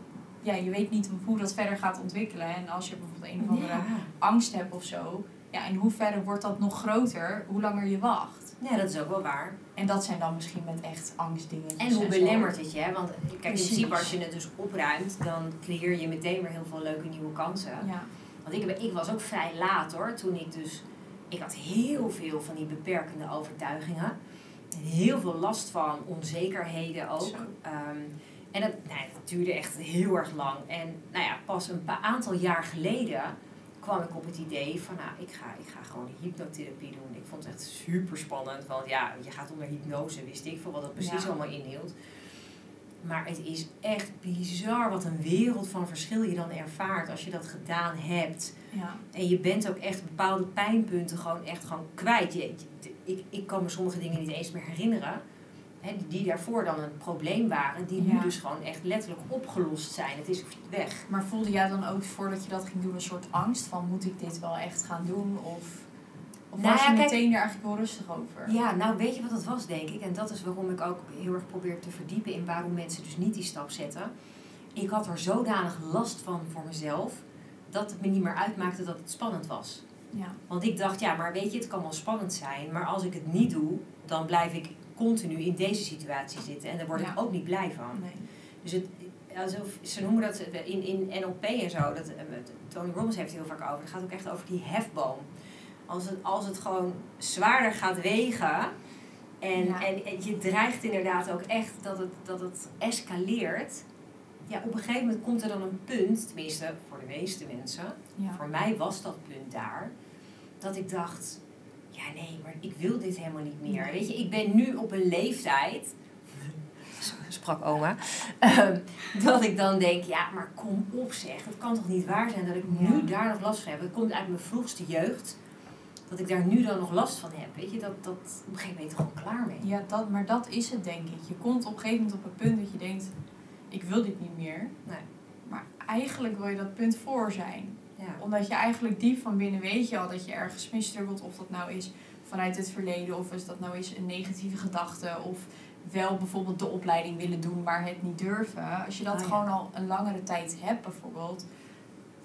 Speaker 2: ja, je weet niet hoe dat verder gaat ontwikkelen. En als je bijvoorbeeld een of andere
Speaker 1: Ja.
Speaker 2: angst hebt of zo. Ja, in hoeverre wordt dat nog groter hoe langer je wacht?
Speaker 1: ja, dat is ook wel waar.
Speaker 2: En dat zijn dan misschien met echt angstdingen.
Speaker 1: En hoe belemmert het je? hè? Want kijk, in principe als je het dus opruimt, dan creëer je meteen weer heel veel leuke nieuwe kansen.
Speaker 2: Ja,
Speaker 1: Want ik, ik was ook vrij laat hoor, toen ik dus... Ik had heel veel van die beperkende overtuigingen. En heel veel last van onzekerheden ook. Ehm, en dat, nou, dat duurde echt heel erg lang. En nou ja, pas een paar aantal jaar geleden kwam ik op het idee van... Nou, ik ga, ik ga gewoon hypnotherapie doen. Ik vond het echt super spannend. Want ja, je gaat onder hypnose, wist ik veel wat dat precies
Speaker 2: Ja.
Speaker 1: allemaal inhield. Maar het is echt bizar wat een wereld van verschil je dan ervaart als je dat gedaan hebt.
Speaker 2: ja,
Speaker 1: En je bent ook echt bepaalde pijnpunten gewoon echt gewoon kwijt. Je, ik, ik kan me sommige dingen niet eens meer herinneren. Hè, die, die daarvoor dan een probleem waren. Die nu dus gewoon echt letterlijk opgelost zijn. Het is weg.
Speaker 2: Maar voelde jij dan ook voordat je dat ging doen een soort angst van moet ik dit wel echt gaan doen? Of, of
Speaker 1: Nou
Speaker 2: was je
Speaker 1: ja, kijk-
Speaker 2: meteen er eigenlijk wel rustig over?
Speaker 1: Ja, nou weet je wat het was denk ik. En dat is waarom ik ook heel erg probeer te verdiepen in waarom mensen dus niet die stap zetten. Ik had er zodanig last van voor mezelf. Dat het me niet meer uitmaakte dat het spannend was.
Speaker 2: Ja.
Speaker 1: Want ik dacht, ja, maar weet je, het kan wel spannend zijn. Maar als ik het niet doe, dan blijf ik continu in deze situatie zitten. En daar word
Speaker 2: Ja.
Speaker 1: ik ook niet blij van.
Speaker 2: Nee.
Speaker 1: Dus het, alsof, ze noemen dat in, in NLP en zo. Dat, eh, Tony Robbins heeft het heel vaak over. Het gaat ook echt over die hefboom. Als het, als het gewoon zwaarder gaat wegen. En,
Speaker 2: Ja.
Speaker 1: en, en je dreigt inderdaad ook echt dat het, dat het escaleert. Ja, op een gegeven moment komt er dan een punt, tenminste voor de meeste mensen,
Speaker 2: Ja.
Speaker 1: voor mij was dat punt daar, dat ik dacht, ja nee, maar ik wil dit helemaal niet meer.
Speaker 2: Nee.
Speaker 1: Weet je, ik ben nu op een leeftijd, sprak oma, ehm, dat ik dan denk, ja maar kom op zeg, het kan toch niet waar zijn dat ik nu daar nog last van heb. Het komt uit mijn vroegste jeugd, dat ik daar nu dan nog last van heb. Weet je, dat, dat op een gegeven moment gewoon klaar mee.
Speaker 2: Ja, dat, maar dat is het denk ik. Je komt op een gegeven moment op een punt dat je denkt, ik wil dit niet meer.
Speaker 1: Nee.
Speaker 2: Maar eigenlijk wil je dat punt voor zijn.
Speaker 1: Ja.
Speaker 2: Omdat je eigenlijk diep van binnen weet je al dat je ergens struggelt. Of dat nou is vanuit het verleden of is dat nou is een negatieve gedachte. Of wel bijvoorbeeld de opleiding willen doen, maar het niet durven. Als je dat
Speaker 1: Oh ja.
Speaker 2: gewoon al een langere tijd hebt bijvoorbeeld.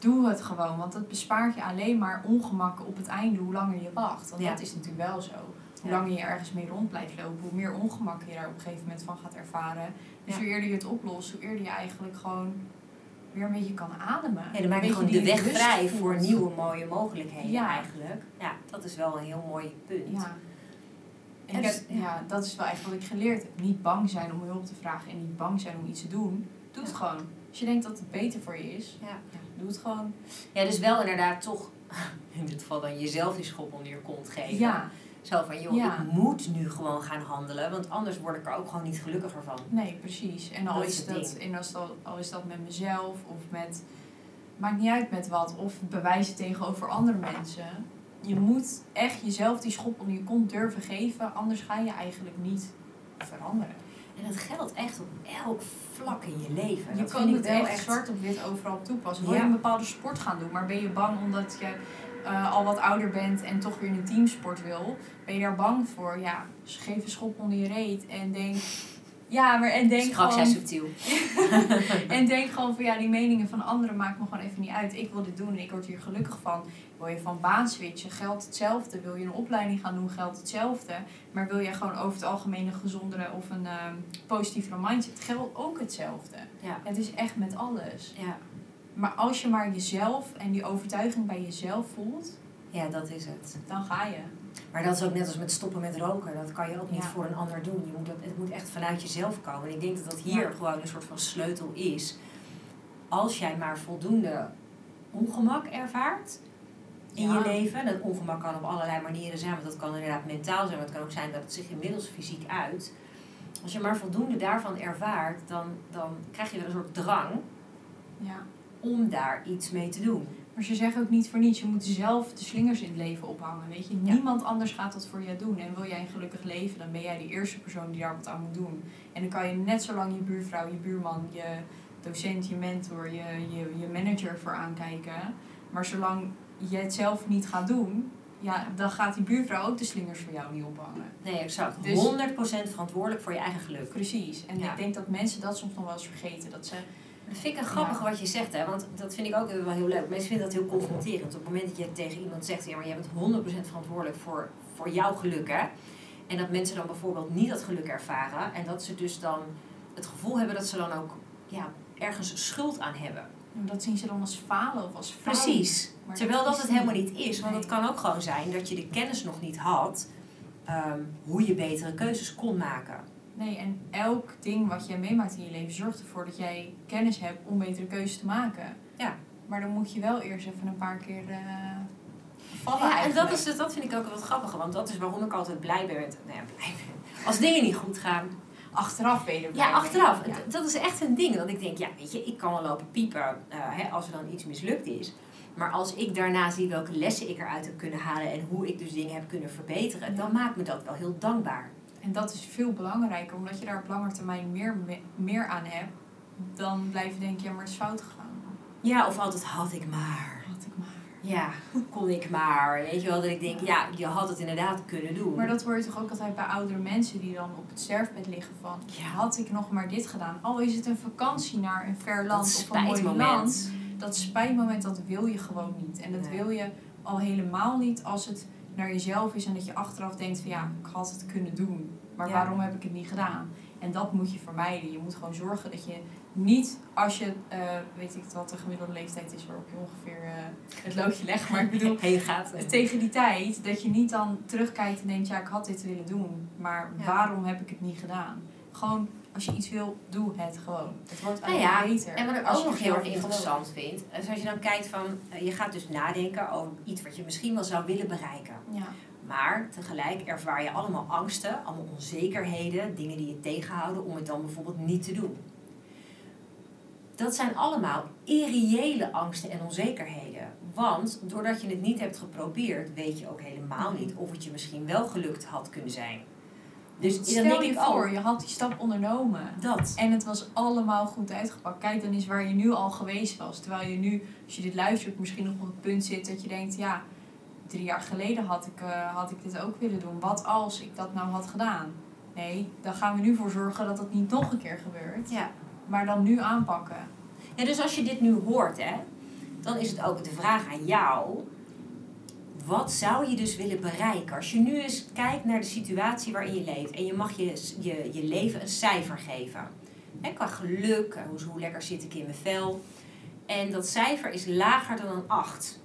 Speaker 2: Doe het gewoon, want het bespaart je alleen maar ongemak op het einde hoe langer je wacht. Want
Speaker 1: Ja.
Speaker 2: dat is natuurlijk wel zo. Hoe langer je ergens mee rond blijft lopen, hoe meer ongemak je daar op een gegeven moment van gaat ervaren. Dus hoe eerder je het oplost, hoe eerder je eigenlijk gewoon weer een beetje kan ademen.
Speaker 1: Ja, dan maak je gewoon de
Speaker 2: die
Speaker 1: weg vrij
Speaker 2: voelt.
Speaker 1: voor nieuwe mooie mogelijkheden
Speaker 2: Ja.
Speaker 1: eigenlijk. Ja, dat is wel een heel mooi punt.
Speaker 2: Ja. En
Speaker 1: En
Speaker 2: ik
Speaker 1: dus-
Speaker 2: heb, ja, dat is wel echt wat ik geleerd heb. Niet bang zijn om hulp te vragen en niet bang zijn om iets te doen. Doe het gewoon. Als je denkt dat het beter voor je is,
Speaker 1: Ja.
Speaker 2: Ja, doe het gewoon.
Speaker 1: Ja, dus wel inderdaad toch, in dit geval dan jezelf die schop onder je kont geven.
Speaker 2: Ja,
Speaker 1: Zo van, joh,
Speaker 2: Ja.
Speaker 1: ik moet nu gewoon gaan handelen, want anders word ik er ook gewoon niet gelukkiger van.
Speaker 2: nee, precies. En al
Speaker 1: Dat is
Speaker 2: dat, en als dat, al is dat met mezelf of met. Maakt niet uit met wat. Of bewijzen tegenover andere mensen. Je moet echt jezelf die schop onder je kont durven geven. Anders ga je eigenlijk niet veranderen.
Speaker 1: En dat geldt echt op elk vlak in je leven.
Speaker 2: Je
Speaker 1: dat
Speaker 2: kan het
Speaker 1: wel
Speaker 2: echt zwart op wit overal toepassen. Wil
Speaker 1: Ja.
Speaker 2: je een bepaalde sport gaan doen, maar ben je bang omdat je eh, al wat ouder bent en toch weer een teamsport wil? Ben je daar bang voor? Ja, geef een schop onder je reet en denk... Ja, maar en denk gewoon...
Speaker 1: subtiel.
Speaker 2: En denk gewoon van ja, die meningen van anderen maakt me gewoon even niet uit. Ik wil dit doen en ik word hier gelukkig van. Wil je van baan switchen, geldt hetzelfde. Wil je een opleiding gaan doen, geldt hetzelfde. Maar wil jij gewoon over het algemeen een gezondere of een ehm positievere mindset, geldt ook hetzelfde.
Speaker 1: Ja.
Speaker 2: Het is echt met alles.
Speaker 1: Ja.
Speaker 2: Maar als je maar jezelf en die overtuiging bij jezelf voelt,
Speaker 1: ja, dat is het.
Speaker 2: dan ga je.
Speaker 1: Maar dat is ook net als met stoppen met roken. Dat kan je ook niet
Speaker 2: Ja.
Speaker 1: voor een ander doen. Je moet dat, het moet echt vanuit jezelf komen. En ik denk dat dat hier
Speaker 2: Ja.
Speaker 1: gewoon een soort van sleutel is. Als jij maar voldoende ongemak ervaart, in
Speaker 2: Ja.
Speaker 1: je leven. Dat ongemak kan op allerlei manieren zijn, want dat kan inderdaad mentaal zijn, maar het kan ook zijn dat het zich inmiddels fysiek uit. Als je maar voldoende daarvan ervaart, dan, dan krijg je wel een soort drang
Speaker 2: Ja.
Speaker 1: om daar iets mee te doen.
Speaker 2: Maar ze zeggen ook niet voor niets, je moet zelf de slingers in het leven ophangen. Weet je,
Speaker 1: Ja.
Speaker 2: niemand anders gaat dat voor jou doen. En wil jij een gelukkig leven, dan ben jij de eerste persoon die daar wat aan moet doen. En dan kan je net zo lang je buurvrouw, je buurman, je docent, je mentor, je, je, je manager voor aankijken. Maar zolang je het zelf niet gaat doen, ja, dan gaat die buurvrouw ook de slingers voor jou niet ophangen.
Speaker 1: Nee, exact.
Speaker 2: Dus-
Speaker 1: 100% verantwoordelijk voor je eigen geluk.
Speaker 2: Precies. En
Speaker 1: Ja.
Speaker 2: ik denk dat mensen dat soms nog wel eens vergeten. Dat ze,
Speaker 1: Dat vind ik een grappig
Speaker 2: Ja.
Speaker 1: wat je zegt, hè? want dat vind ik ook wel heel leuk. Mensen vinden dat heel confronterend. Op het moment dat je tegen iemand zegt, ja, maar jij bent 100% verantwoordelijk voor, voor jouw geluk, hè? En dat mensen dan bijvoorbeeld niet dat geluk ervaren en dat ze dus dan het gevoel hebben dat ze dan ook ja, ergens schuld aan hebben.
Speaker 2: dat zien ze dan als falen of als fout.
Speaker 1: Precies.
Speaker 2: Maar
Speaker 1: Terwijl dat het helemaal niet is. Want
Speaker 2: Nee.
Speaker 1: het kan ook gewoon zijn dat je de kennis nog niet had ehm, hoe je betere keuzes kon maken.
Speaker 2: Nee, en elk ding wat jij meemaakt in je leven zorgt ervoor dat jij kennis hebt om betere keuzes te maken.
Speaker 1: Ja.
Speaker 2: Maar dan moet je wel eerst even een paar keer eh vallen
Speaker 1: Ja, en dat, is, dat vind ik ook wat grappiger, want dat is waarom ik altijd blij ben met, nou ja, blij ben. Als dingen niet goed gaan,
Speaker 2: Achteraf ben je er blij
Speaker 1: Ja,
Speaker 2: mee.
Speaker 1: achteraf.
Speaker 2: Ja.
Speaker 1: Dat is echt een ding. Dat ik denk, ja, weet je, ik kan wel lopen piepen eh, hè, als er dan iets mislukt is. Maar als ik daarna zie welke lessen ik eruit heb kunnen halen en hoe ik dus dingen heb kunnen verbeteren, dan maakt me dat wel heel dankbaar.
Speaker 2: En dat is veel belangrijker, omdat je daar op lange termijn meer, me- meer aan hebt. Dan blijf je denken, ja, maar het is fout gegaan.
Speaker 1: Ja, of altijd had ik maar.
Speaker 2: Had ik maar.
Speaker 1: Ja, kon ik maar. Weet je wel, dat ik denk, ja, je had het inderdaad kunnen doen.
Speaker 2: Maar dat hoor je toch ook altijd bij oudere mensen die dan op het sterfbed liggen van...
Speaker 1: Ja.
Speaker 2: Had ik nog maar dit gedaan. Al is het een vakantie naar een ver land
Speaker 1: dat
Speaker 2: of een mooi land. dat spijtmoment, dat wil je gewoon niet. En dat
Speaker 1: Nee.
Speaker 2: wil je al helemaal niet als het naar jezelf is en dat je achteraf denkt van ja, ik had het kunnen doen. Maar
Speaker 1: Ja.
Speaker 2: waarom heb ik het niet gedaan? En dat moet je vermijden. Je moet gewoon zorgen dat je niet, als je, eh, weet ik wat de gemiddelde leeftijd is waarop je ongeveer eh, het loodje legt. Maar ik bedoel,
Speaker 1: heen gaat.
Speaker 2: tegen die tijd, dat je niet dan terugkijkt en denkt, ja, ik had dit willen doen. Maar
Speaker 1: Ja.
Speaker 2: waarom heb ik het niet gedaan? Gewoon, als je iets wil, doe het gewoon. Het wordt
Speaker 1: Nou ja,
Speaker 2: beter.
Speaker 1: En wat ik ook nog heel erg interessant vind, is als je dan kijkt van, eh, je gaat dus nadenken over iets wat je misschien wel zou willen bereiken.
Speaker 2: Ja.
Speaker 1: Maar tegelijk ervaar je allemaal angsten, allemaal onzekerheden, dingen die je tegenhouden om het dan bijvoorbeeld niet te doen. Dat zijn allemaal irreële angsten en onzekerheden. Want doordat je het niet hebt geprobeerd, weet je ook helemaal niet of het je misschien wel gelukt had kunnen zijn. Dus dan
Speaker 2: Stel
Speaker 1: denk
Speaker 2: je
Speaker 1: ik
Speaker 2: voor,
Speaker 1: ook
Speaker 2: je had die stap ondernomen.
Speaker 1: dat.
Speaker 2: En het was allemaal goed uitgepakt. Kijk dan eens waar je nu al geweest was. Terwijl je nu, als je dit luistert, misschien nog op het punt zit dat je denkt, ja, drie jaar geleden had ik, eh, had ik dit ook willen doen. Wat als ik dat nou had gedaan? Nee, dan gaan we nu voor zorgen dat dat niet nog een keer gebeurt.
Speaker 1: Ja.
Speaker 2: Maar dan nu aanpakken.
Speaker 1: Ja, dus als je dit nu hoort, hè, dan is het ook de vraag aan jou. Wat zou je dus willen bereiken? Als je nu eens kijkt naar de situatie waarin je leeft en je mag je, je, je leven een cijfer geven. Qua geluk, eh, hoe, hoe lekker zit ik in mijn vel. En dat cijfer is lager dan een 8.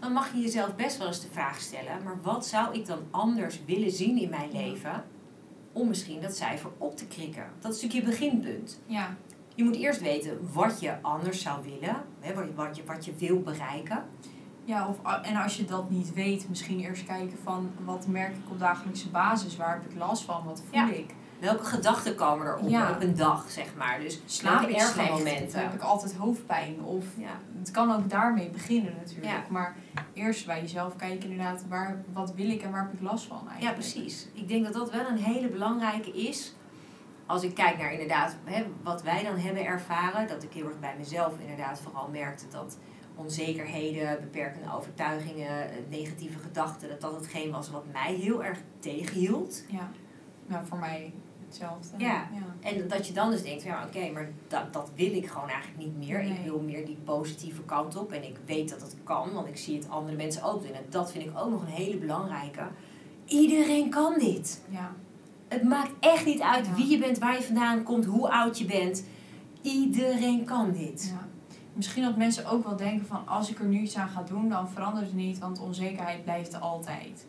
Speaker 1: Dan mag je jezelf best wel eens de vraag stellen: maar wat zou ik dan anders willen zien in mijn leven? Om misschien dat cijfer op te krikken. Dat is natuurlijk je beginpunt.
Speaker 2: Ja,
Speaker 1: Je moet eerst weten wat je anders zou willen, je, wat, je, wat je wil bereiken.
Speaker 2: Ja of, en als je dat niet weet, misschien eerst kijken van wat merk ik op dagelijkse basis? Waar heb ik last van? Wat voel
Speaker 1: Ja.
Speaker 2: ik?
Speaker 1: Welke gedachten komen er op,
Speaker 2: Ja.
Speaker 1: op een dag, zeg maar. Dus
Speaker 2: Slaap ik slecht?
Speaker 1: momenten.
Speaker 2: Heb ik altijd hoofdpijn? Of
Speaker 1: Ja.
Speaker 2: het kan ook daarmee beginnen natuurlijk.
Speaker 1: Ja.
Speaker 2: Maar eerst bij jezelf kijken inderdaad, waar, wat wil ik en waar heb ik last van eigenlijk?
Speaker 1: ja, precies. Ik denk dat dat wel een hele belangrijke is. Als ik kijk naar inderdaad hè, wat wij dan hebben ervaren. Dat ik heel erg bij mezelf inderdaad vooral merkte dat onzekerheden, beperkende overtuigingen, eh, negatieve gedachten. Dat dat hetgeen was wat mij heel erg tegenhield.
Speaker 2: Ja. ja, voor mij hetzelfde.
Speaker 1: Ja. En dat je dan dus denkt, ja oké, maar dat, dat wil ik gewoon eigenlijk niet meer. Ik wil meer die positieve kant op. En ik weet dat het kan, want ik zie het andere mensen ook doen. En dat vind ik ook nog een hele belangrijke. Iedereen kan dit.
Speaker 2: ja.
Speaker 1: Het maakt echt niet uit
Speaker 2: Ja.
Speaker 1: wie je bent, waar je vandaan komt, hoe oud je bent. Iedereen kan dit.
Speaker 2: Ja. Misschien dat mensen ook wel denken van als ik er nu iets aan ga doen, dan verandert het niet, want onzekerheid blijft er altijd.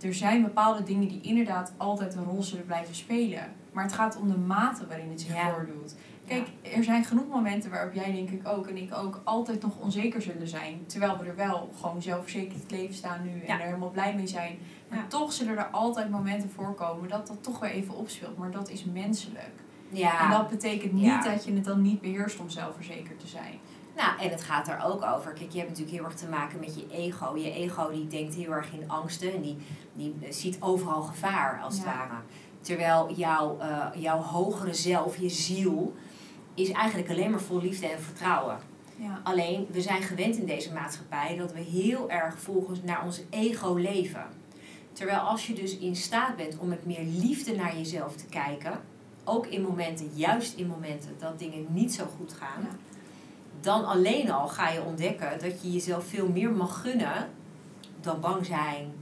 Speaker 2: Er zijn bepaalde dingen die inderdaad altijd een rol zullen blijven spelen. Maar het gaat om de mate waarin het zich
Speaker 1: Ja.
Speaker 2: voordoet. Kijk, er zijn genoeg momenten waarop jij denk ik ook en ik ook altijd nog onzeker zullen zijn. Terwijl we er wel gewoon zelfverzekerd het leven staan nu en
Speaker 1: Ja.
Speaker 2: er helemaal blij mee zijn. Maar toch zullen er altijd momenten voorkomen dat dat toch weer even opspeelt. Maar dat is menselijk.
Speaker 1: Ja.
Speaker 2: En dat betekent niet
Speaker 1: Ja.
Speaker 2: dat je het dan niet beheerst om zelfverzekerd te zijn.
Speaker 1: Nou, en het gaat er ook over. Kijk, je hebt natuurlijk heel erg te maken met je ego. Je ego die denkt heel erg in angsten en die, die ziet overal gevaar als het ware. Terwijl jouw, eh, jouw hogere zelf, je ziel, is eigenlijk alleen maar vol liefde en vertrouwen.
Speaker 2: Ja.
Speaker 1: Alleen, we zijn gewend in deze maatschappij dat we heel erg volgens naar ons ego leven. Terwijl als je dus in staat bent om met meer liefde naar jezelf te kijken, ook in momenten, juist in momenten dat dingen niet zo goed gaan,
Speaker 2: Ja.
Speaker 1: Dan alleen al ga je ontdekken dat je jezelf veel meer mag gunnen dan bang zijn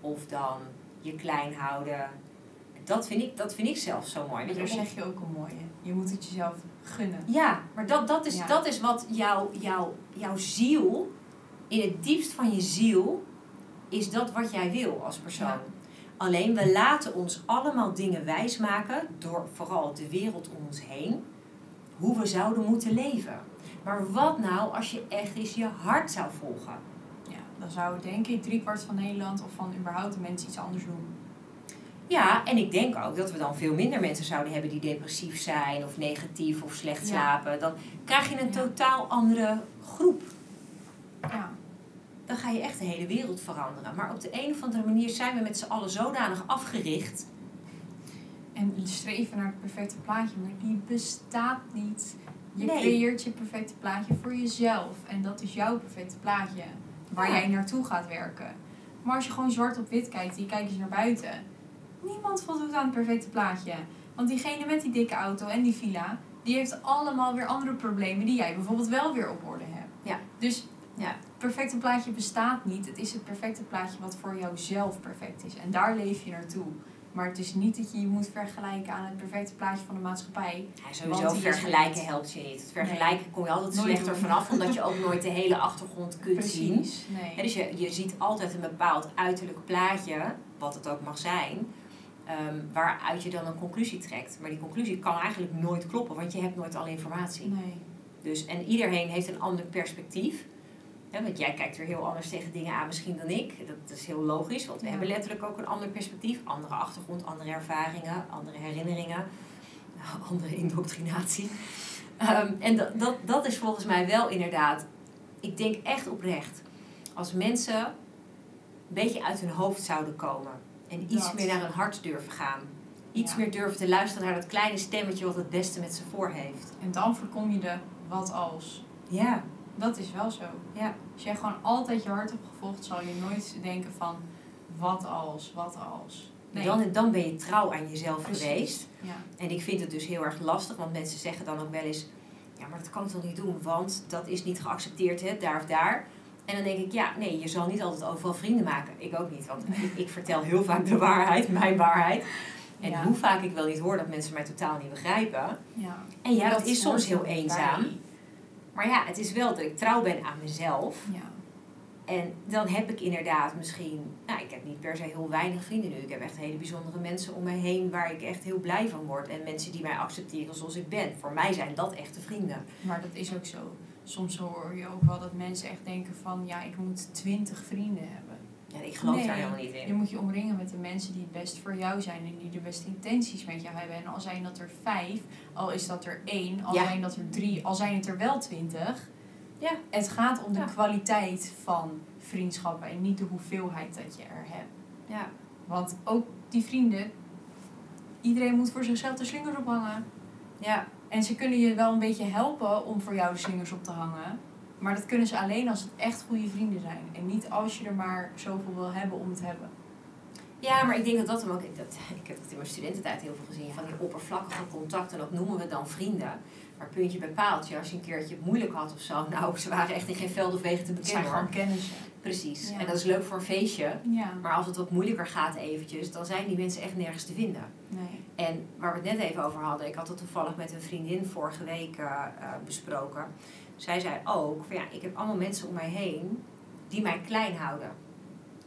Speaker 1: of dan je klein houden. Dat vind ik, dat vind ik zelf zo mooi. Je,
Speaker 2: Daar zeg je ook een mooie. Je moet het jezelf gunnen.
Speaker 1: ja, maar dat, dat, is,
Speaker 2: Ja.
Speaker 1: dat is wat jouw, jouw, jouw ziel, in het diepst van je ziel, is dat wat jij wil als persoon.
Speaker 2: Ja.
Speaker 1: Alleen we laten ons allemaal dingen wijsmaken door vooral de wereld om ons heen, hoe we zouden moeten leven. Maar wat nou als je echt eens je hart zou volgen?
Speaker 2: Ja, dan zou denk ik driekwart van Nederland of van überhaupt de mensen iets anders doen.
Speaker 1: Ja, en ik denk ook dat we dan veel minder mensen zouden hebben die depressief zijn of negatief of slecht
Speaker 2: Ja.
Speaker 1: slapen. Dan krijg je een
Speaker 2: Ja.
Speaker 1: totaal andere groep.
Speaker 2: Ja.
Speaker 1: dan ga je echt de hele wereld veranderen. Maar op de een of andere manier zijn we met z'n allen zodanig afgericht.
Speaker 2: En streven naar het perfecte plaatje, maar die bestaat niet. Je
Speaker 1: Nee.
Speaker 2: creëert je perfecte plaatje voor jezelf. En dat is jouw perfecte plaatje. Waar
Speaker 1: Ja.
Speaker 2: jij naartoe gaat werken. Maar als je gewoon zwart op wit kijkt je kijkt eens naar buiten. Niemand voldoet aan het perfecte plaatje. Want diegene met die dikke auto en die villa, die heeft allemaal weer andere problemen die jij bijvoorbeeld wel weer op orde hebt.
Speaker 1: Ja.
Speaker 2: Dus
Speaker 1: Ja.
Speaker 2: het perfecte plaatje bestaat niet. Het is het perfecte plaatje wat voor jouzelf perfect is. En daar leef je naartoe. Maar het is niet dat je je moet vergelijken aan het perfecte plaatje van de maatschappij.
Speaker 1: Ja, sowieso vergelijken helpt je niet. Het vergelijken kom je altijd
Speaker 2: Nooit
Speaker 1: slechter
Speaker 2: doen.
Speaker 1: vanaf, omdat je ook nooit de hele achtergrond kunt zien.
Speaker 2: Precies. Nee.
Speaker 1: Hè, dus je, je ziet altijd een bepaald uiterlijk plaatje, wat het ook mag zijn, ehm, waaruit je dan een conclusie trekt. Maar die conclusie kan eigenlijk nooit kloppen, want je hebt nooit alle informatie.
Speaker 2: nee.
Speaker 1: Dus, en iedereen heeft een ander perspectief. Ja, want jij kijkt er heel anders tegen dingen aan misschien dan ik. Dat is heel logisch, want we
Speaker 2: Ja.
Speaker 1: hebben letterlijk ook een ander perspectief. Andere achtergrond, andere ervaringen, andere herinneringen, andere indoctrinatie. Ehm, en dat, dat, dat is volgens mij wel inderdaad, ik denk echt oprecht, als mensen een beetje uit hun hoofd zouden komen en iets
Speaker 2: Dat.
Speaker 1: meer naar hun hart durven gaan. Iets
Speaker 2: Ja.
Speaker 1: meer durven te luisteren naar dat kleine stemmetje wat het beste met ze voor heeft.
Speaker 2: En dan voorkom je de wat als.
Speaker 1: Ja,
Speaker 2: Dat is wel zo.
Speaker 1: ja.
Speaker 2: Als jij gewoon altijd je hart hebt gevolgd, zal je nooit denken van wat als, wat als. Nee.
Speaker 1: Dan, dan ben je trouw aan jezelf
Speaker 2: Precies.
Speaker 1: geweest.
Speaker 2: Ja.
Speaker 1: En ik vind het dus heel erg lastig, want mensen zeggen dan ook wel eens: Ja, maar dat kan ik toch niet doen, want dat is niet geaccepteerd, hè, daar of daar. En dan denk ik: Ja, nee, je zal niet altijd overal vrienden maken. Ik ook niet, want ik, ik vertel heel vaak de waarheid, mijn waarheid. En
Speaker 2: Ja.
Speaker 1: hoe vaak ik wel niet hoor dat mensen mij totaal niet begrijpen.
Speaker 2: ja.
Speaker 1: En ja, dat, is soms heel eenzaam. Maar ja, het is wel dat ik trouw ben aan mezelf.
Speaker 2: Ja.
Speaker 1: En dan heb ik inderdaad misschien, nou, ik heb niet per se heel weinig vrienden nu. Ik heb echt hele bijzondere mensen om me heen waar ik echt heel blij van word. En mensen die mij accepteren zoals ik ben. Voor mij zijn dat echte vrienden.
Speaker 2: Maar dat is ook zo. Soms hoor je ook wel dat mensen echt denken van ja, ik moet twintig vrienden hebben.
Speaker 1: Ja, ik geloof
Speaker 2: Nee,
Speaker 1: daar helemaal niet
Speaker 2: Je
Speaker 1: in.
Speaker 2: moet je omringen met de mensen die het best voor jou zijn en die de beste intenties met jou hebben. En al zijn dat er vijf, al is dat er één, al
Speaker 1: Ja.
Speaker 2: zijn dat er drie, al zijn het er wel twintig.
Speaker 1: Ja.
Speaker 2: Het gaat om de
Speaker 1: Ja.
Speaker 2: kwaliteit van vriendschappen en niet de hoeveelheid dat je er hebt.
Speaker 1: Ja.
Speaker 2: Want ook die vrienden, iedereen moet voor zichzelf de slingers ophangen.
Speaker 1: Ja.
Speaker 2: En ze kunnen je wel een beetje helpen om voor jou de slingers op te hangen. Maar dat kunnen ze alleen als het echt goede vrienden zijn. En niet als je er maar zoveel wil hebben om het te hebben.
Speaker 1: ja, maar ik denk dat dat hem ook... Dat, ik heb het in mijn studententijd heel veel gezien. Van die oppervlakkige contacten, dat noemen we dan vrienden. Maar puntje bij paaltje, als je een keertje het moeilijk had of zo. Nou, ze waren echt in geen veld of wegen te
Speaker 2: Het zijn
Speaker 1: bekennen
Speaker 2: gewoon kennissen.
Speaker 1: Precies.
Speaker 2: Ja.
Speaker 1: En dat is leuk voor een feestje.
Speaker 2: Ja,
Speaker 1: Maar als het wat moeilijker gaat eventjes, dan zijn die mensen echt nergens te vinden.
Speaker 2: nee.
Speaker 1: En waar we het net even over hadden, ik had het toevallig met een vriendin vorige week eh, eh, besproken. Zij zei ook, van ja, ik heb allemaal mensen om mij heen die mij klein houden.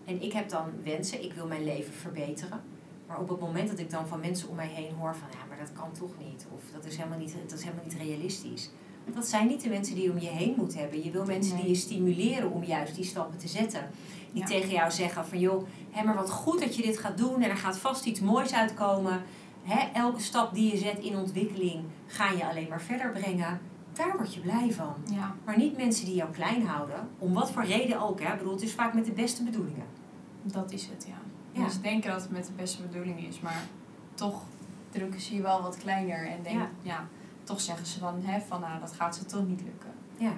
Speaker 1: En ik heb dan wensen, ik wil mijn leven verbeteren. Maar op het moment dat ik dan van mensen om mij heen hoor van ja, maar dat kan toch niet. Of dat is helemaal niet, dat is helemaal niet realistisch. Dat zijn niet de mensen die je om je heen moet hebben. Je wil mensen die je stimuleren om juist die stappen te zetten. Die
Speaker 2: Ja.
Speaker 1: tegen jou zeggen van joh, hè, maar wat goed dat je dit gaat doen en er gaat vast iets moois uitkomen. Hè, elke stap die je zet in ontwikkeling ga je alleen maar verder brengen. Daar word je blij van.
Speaker 2: Ja,
Speaker 1: Maar niet mensen die jou klein houden, om wat voor reden ook. Hè. Ik bedoel, het is vaak met de beste bedoelingen.
Speaker 2: dat is het, ja.
Speaker 1: Ja.
Speaker 2: Mensen denken dat het met de beste bedoeling is, maar toch drukken ze je wel wat kleiner. En denk,
Speaker 1: Ja.
Speaker 2: ja. Toch zeggen ze dan hè, van nou, dat gaat ze toch niet lukken.
Speaker 1: Ja.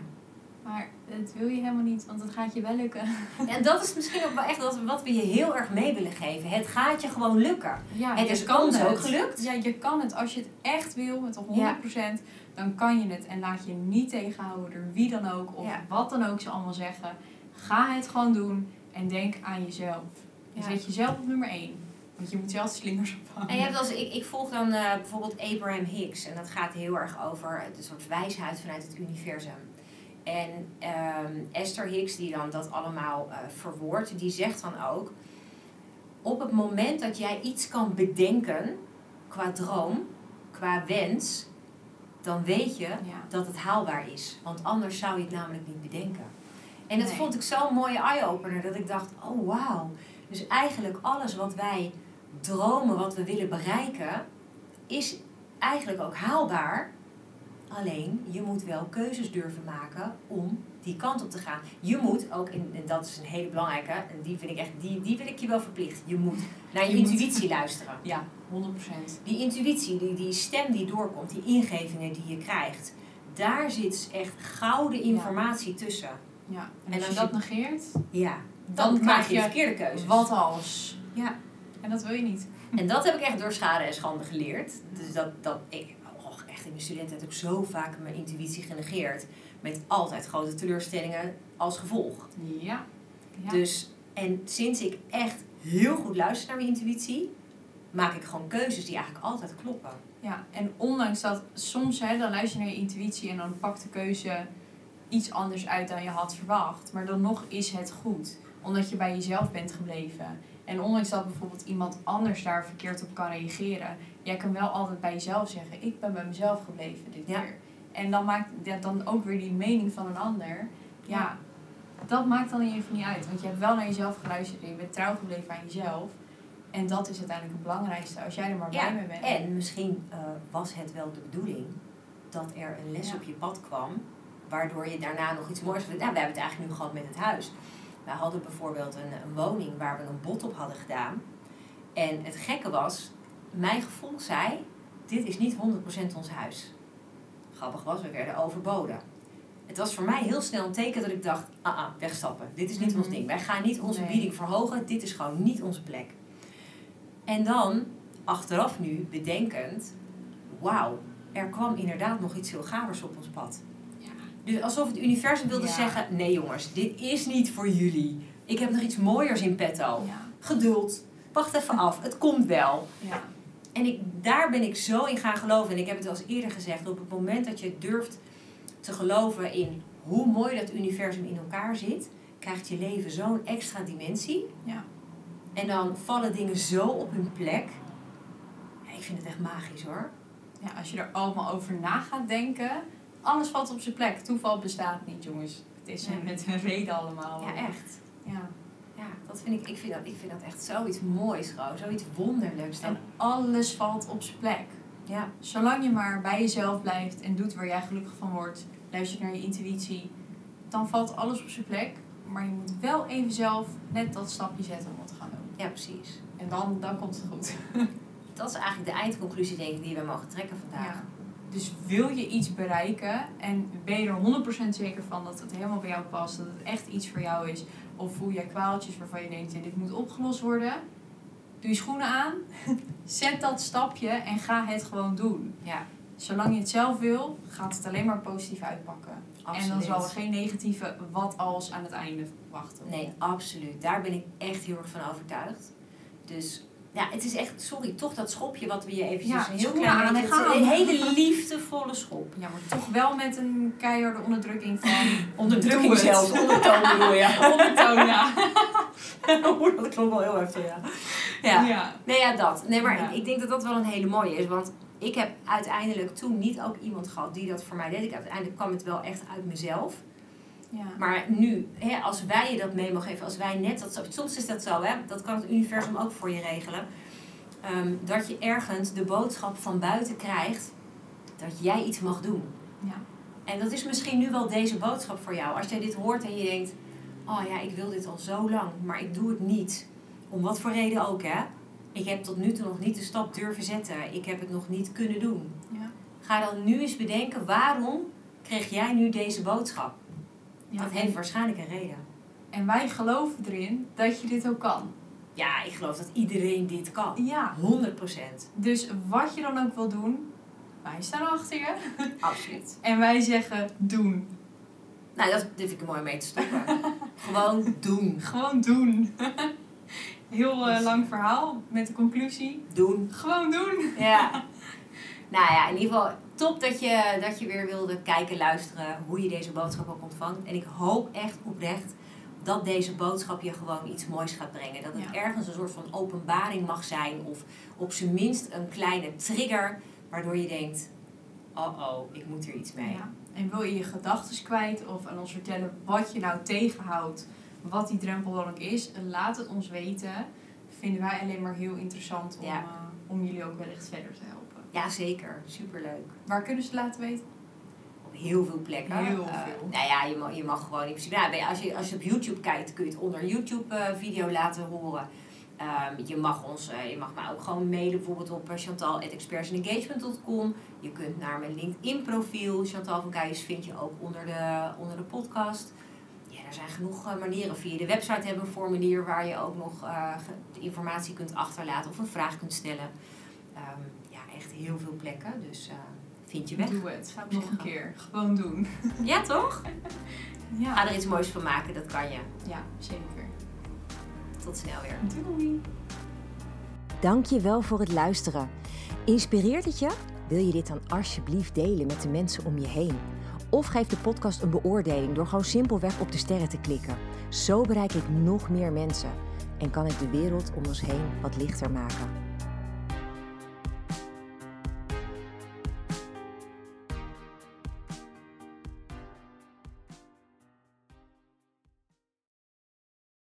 Speaker 2: Maar dat wil je helemaal niet, want het gaat je wel lukken.
Speaker 1: En dat is misschien ook wel echt wat, wat we je heel erg mee willen geven. Het gaat je gewoon lukken.
Speaker 2: Ja,
Speaker 1: Het
Speaker 2: je
Speaker 1: is
Speaker 2: kan
Speaker 1: ons
Speaker 2: het.
Speaker 1: ook gelukt.
Speaker 2: Ja, je kan het. Als je het echt wil, met een
Speaker 1: Ja.
Speaker 2: 100%, dan kan je het. En laat je niet tegenhouden door wie dan ook, of
Speaker 1: Ja.
Speaker 2: wat dan ook ze allemaal zeggen. Ga het gewoon doen en denk aan jezelf. En
Speaker 1: Ja.
Speaker 2: zet jezelf op nummer 1. Want je moet zelf slingers ophangen.
Speaker 1: En je hebt als, ik, ik volg dan eh, bijvoorbeeld Abraham Hicks. En dat gaat heel erg over een soort wijsheid vanuit het universum. En ehm, Esther Hicks, die dan dat allemaal eh verwoordt, die zegt dan ook... Op het moment dat jij iets kan bedenken, qua droom, qua wens... dan weet je
Speaker 2: Ja.
Speaker 1: dat het haalbaar is. Want anders zou je het namelijk niet bedenken. En dat
Speaker 2: Nee.
Speaker 1: vond ik zo'n mooie eye-opener dat ik dacht, oh wauw. Dus eigenlijk alles wat wij dromen, wat we willen bereiken, is eigenlijk ook haalbaar. Alleen, je moet wel keuzes durven maken om die kant op te gaan. Je moet ook, en dat is een hele belangrijke, en die vind ik echt, die, die wil ik je wel verplicht. Je moet naar je,
Speaker 2: Je moet.
Speaker 1: intuïtie luisteren.
Speaker 2: Ja, 100%.
Speaker 1: Die intuïtie, die, die stem die doorkomt, die ingevingen die je krijgt, daar zit echt gouden informatie tussen.
Speaker 2: Ja. En,
Speaker 1: En
Speaker 2: als,
Speaker 1: als
Speaker 2: je dat negeert,
Speaker 1: Ja,
Speaker 2: dan,
Speaker 1: dan maak je
Speaker 2: je
Speaker 1: verkeerde keuzes.
Speaker 2: wat als.
Speaker 1: Ja.
Speaker 2: En dat wil je niet.
Speaker 1: En dat heb ik echt door schade en schande geleerd. Dus dat, dat ik, oh, echt in mijn studenten heb ik zo vaak mijn intuïtie genegeerd. Met altijd grote teleurstellingen als gevolg.
Speaker 2: Ja. ja.
Speaker 1: Dus, en sinds ik echt heel goed luister naar mijn intuïtie, maak ik gewoon keuzes die eigenlijk altijd kloppen.
Speaker 2: Ja, en ondanks dat soms, hè, dan luister je naar je intuïtie en dan pakt de keuze iets anders uit dan je had verwacht. Maar dan nog is het goed, omdat je bij jezelf bent gebleven. En ondanks dat bijvoorbeeld iemand anders daar verkeerd op kan reageren, jij kan wel altijd bij jezelf zeggen: Ik ben bij mezelf gebleven dit
Speaker 1: Ja.
Speaker 2: keer. En dan maakt ja, dan ook weer die mening van een ander. Ja, dat maakt dan even niet uit. Want je hebt wel naar jezelf geluisterd en je bent trouw gebleven aan jezelf. En dat is uiteindelijk het belangrijkste, als jij er maar
Speaker 1: Ja,
Speaker 2: blij mee bent.
Speaker 1: En misschien eh, was het wel de bedoeling dat er een les
Speaker 2: Ja.
Speaker 1: op je pad kwam, waardoor je daarna nog iets moois. Nou, we hebben het eigenlijk nu gehad met het huis. Wij hadden bijvoorbeeld een, een woning waar we een bod op hadden gedaan. En het gekke was, mijn gevoel zei: dit is niet 100% ons huis. Grappig was, we werden overboden. Het was voor mij heel snel een teken dat ik dacht: ah, ah wegstappen. Dit is niet ons
Speaker 2: Mhm.
Speaker 1: ding. Wij gaan niet onze
Speaker 2: Nee.
Speaker 1: bieding verhogen. Dit is gewoon niet onze plek. En dan, achteraf nu, bedenkend, wauw, er kwam inderdaad nog iets heel gavers op ons pad. Dus alsof het universum wilde
Speaker 2: Ja.
Speaker 1: zeggen, nee jongens, dit is niet voor jullie. Ik heb nog iets mooiers in petto.
Speaker 2: Ja.
Speaker 1: Geduld, wacht even af, het komt wel.
Speaker 2: Ja.
Speaker 1: En ik, daar ben ik zo in gaan geloven. En ik heb het al eens eerder gezegd, op het moment dat je durft te geloven in hoe mooi dat universum in elkaar zit, krijgt je leven zo'n extra dimensie.
Speaker 2: Ja.
Speaker 1: En dan vallen dingen zo op hun plek. Ja, ik vind het echt magisch hoor.
Speaker 2: ja, als je er allemaal over na gaat denken, alles valt op zijn plek. Toeval bestaat niet, jongens. Het is met een reden allemaal.
Speaker 1: Ja, echt.
Speaker 2: Ja.
Speaker 1: Ja, dat vind ik, ik, vind dat, ik vind dat echt zoiets moois gewoon. Zoiets wonderlijks. Dan,
Speaker 2: En alles valt op zijn plek.
Speaker 1: ja,
Speaker 2: Zolang je maar bij jezelf blijft en doet waar jij gelukkig van wordt, luistert naar je intuïtie, dan valt alles op zijn plek. Maar je moet wel even zelf net dat stapje zetten om het te gaan doen.
Speaker 1: ja, precies.
Speaker 2: En dan, dan komt het goed.
Speaker 1: Dat is eigenlijk de eindconclusie denk ik die we mogen trekken vandaag.
Speaker 2: Ja. Dus wil je iets bereiken en ben je er 100% zeker van dat het helemaal bij jou past, dat het echt iets voor jou is, of voel je kwaaltjes waarvan je denkt, ja, dit moet opgelost worden, doe je schoenen aan, zet dat stapje en ga het gewoon doen.
Speaker 1: Ja,
Speaker 2: Zolang je het zelf wil, gaat het alleen maar positief uitpakken.
Speaker 1: absoluut.
Speaker 2: En dan zal er geen negatieve wat als aan het einde wachten.
Speaker 1: Nee, absoluut. Daar ben ik echt heel erg van overtuigd. Dus ja, het is echt, sorry, toch dat schopje wat we je eventjes
Speaker 2: Ja,
Speaker 1: een heel klein
Speaker 2: aan
Speaker 1: Een hele liefdevolle schop.
Speaker 2: Ja, maar toch wel met een keiharde onderdrukking van...
Speaker 1: Onderdrukking zelfs, ondertoon bedoel je.
Speaker 2: Ondertoon, ja.
Speaker 1: Dat klonk wel heel heftig, ja. Ja.
Speaker 2: ja.
Speaker 1: Nee, ja, dat. Nee, maar
Speaker 2: Ja.
Speaker 1: ik, ik denk dat dat wel een hele mooie is. Want ik heb uiteindelijk toen niet ook iemand gehad die dat voor mij deed. Ik, uiteindelijk kwam het wel echt uit mezelf.
Speaker 2: Ja.
Speaker 1: Maar nu, hè, als wij je dat mee mogen geven, als wij net dat soms is dat zo, hè, dat kan het universum ook voor je regelen. ehm, dat je ergens de boodschap van buiten krijgt dat jij iets mag doen.
Speaker 2: Ja.
Speaker 1: En dat is misschien nu wel deze boodschap voor jou. Als jij dit hoort en je denkt, oh ja, ik wil dit al zo lang, maar ik doe het niet. Om wat voor reden ook, hè. Ik heb tot nu toe nog niet de stap durven zetten. Ik heb het nog niet kunnen doen.
Speaker 2: Ja.
Speaker 1: Ga dan nu eens bedenken, waarom kreeg jij nu deze boodschap?
Speaker 2: Ja.
Speaker 1: Dat heeft waarschijnlijk een reden.
Speaker 2: En wij geloven erin dat je dit ook kan.
Speaker 1: Ja, ik geloof dat iedereen dit kan.
Speaker 2: Ja.
Speaker 1: 100%.
Speaker 2: Dus wat je dan ook wil doen, wij staan achter je.
Speaker 1: Absoluut.
Speaker 2: En wij zeggen doen.
Speaker 1: Nou, dat, dat vind ik er mooi mee te stoppen. Gewoon doen.
Speaker 2: Gewoon doen. Heel eh, lang verhaal met de conclusie.
Speaker 1: Doen.
Speaker 2: Gewoon doen.
Speaker 1: Ja. Nou ja, in ieder geval top dat je, dat je weer wilde kijken, luisteren, hoe je deze boodschap ook ontvangt. En ik hoop echt oprecht dat deze boodschap je gewoon iets moois gaat brengen. Dat het
Speaker 2: Ja.
Speaker 1: ergens een soort van openbaring mag zijn. Of op zijn minst een kleine trigger, waardoor je denkt, oh oh, ik moet er iets mee.
Speaker 2: Ja. En wil je je gedachten kwijt of aan ons vertellen wat je nou tegenhoudt, wat die drempel dan ook is, laat het ons weten. Vinden wij alleen maar heel interessant om,
Speaker 1: Ja.
Speaker 2: eh, om jullie ook wellicht verder te helpen.
Speaker 1: Ja, zeker. Superleuk.
Speaker 2: Waar kunnen ze het laten weten?
Speaker 1: Op heel veel plekken.
Speaker 2: Heel
Speaker 1: Eh,
Speaker 2: veel.
Speaker 1: nou ja, je mag, je mag gewoon in principe... Je- als, je, als je op YouTube kijkt, kun je het onder YouTube-video laten horen. Ehm, je mag ons, eh, je mag mij ook gewoon mailen, bijvoorbeeld op chantal.expertsengagement.com. Je kunt naar mijn LinkedIn-profiel, Chantal van Kuijers, vind je ook onder de, onder de podcast. Ja, er zijn genoeg eh, manieren. Via de website hebben we een formulier waar je ook nog eh, informatie kunt achterlaten of een vraag kunt stellen. Ja, echt heel veel plekken, dus eh, vind je weg.
Speaker 2: Doe het.
Speaker 1: Ik
Speaker 2: Nog een keer. Gewoon doen.
Speaker 1: Ja, toch?
Speaker 2: Ja,
Speaker 1: Ga er iets moois van maken, dat kan je.
Speaker 2: ja zeker.
Speaker 1: Tot snel weer.
Speaker 2: Doei.
Speaker 3: Dank je wel voor het luisteren. Inspireert het je? Wil je dit dan alsjeblieft delen met de mensen om je heen? Of geef de podcast een beoordeling door gewoon simpelweg op de sterren te klikken. Zo bereik ik nog meer mensen en kan ik de wereld om ons heen wat lichter maken.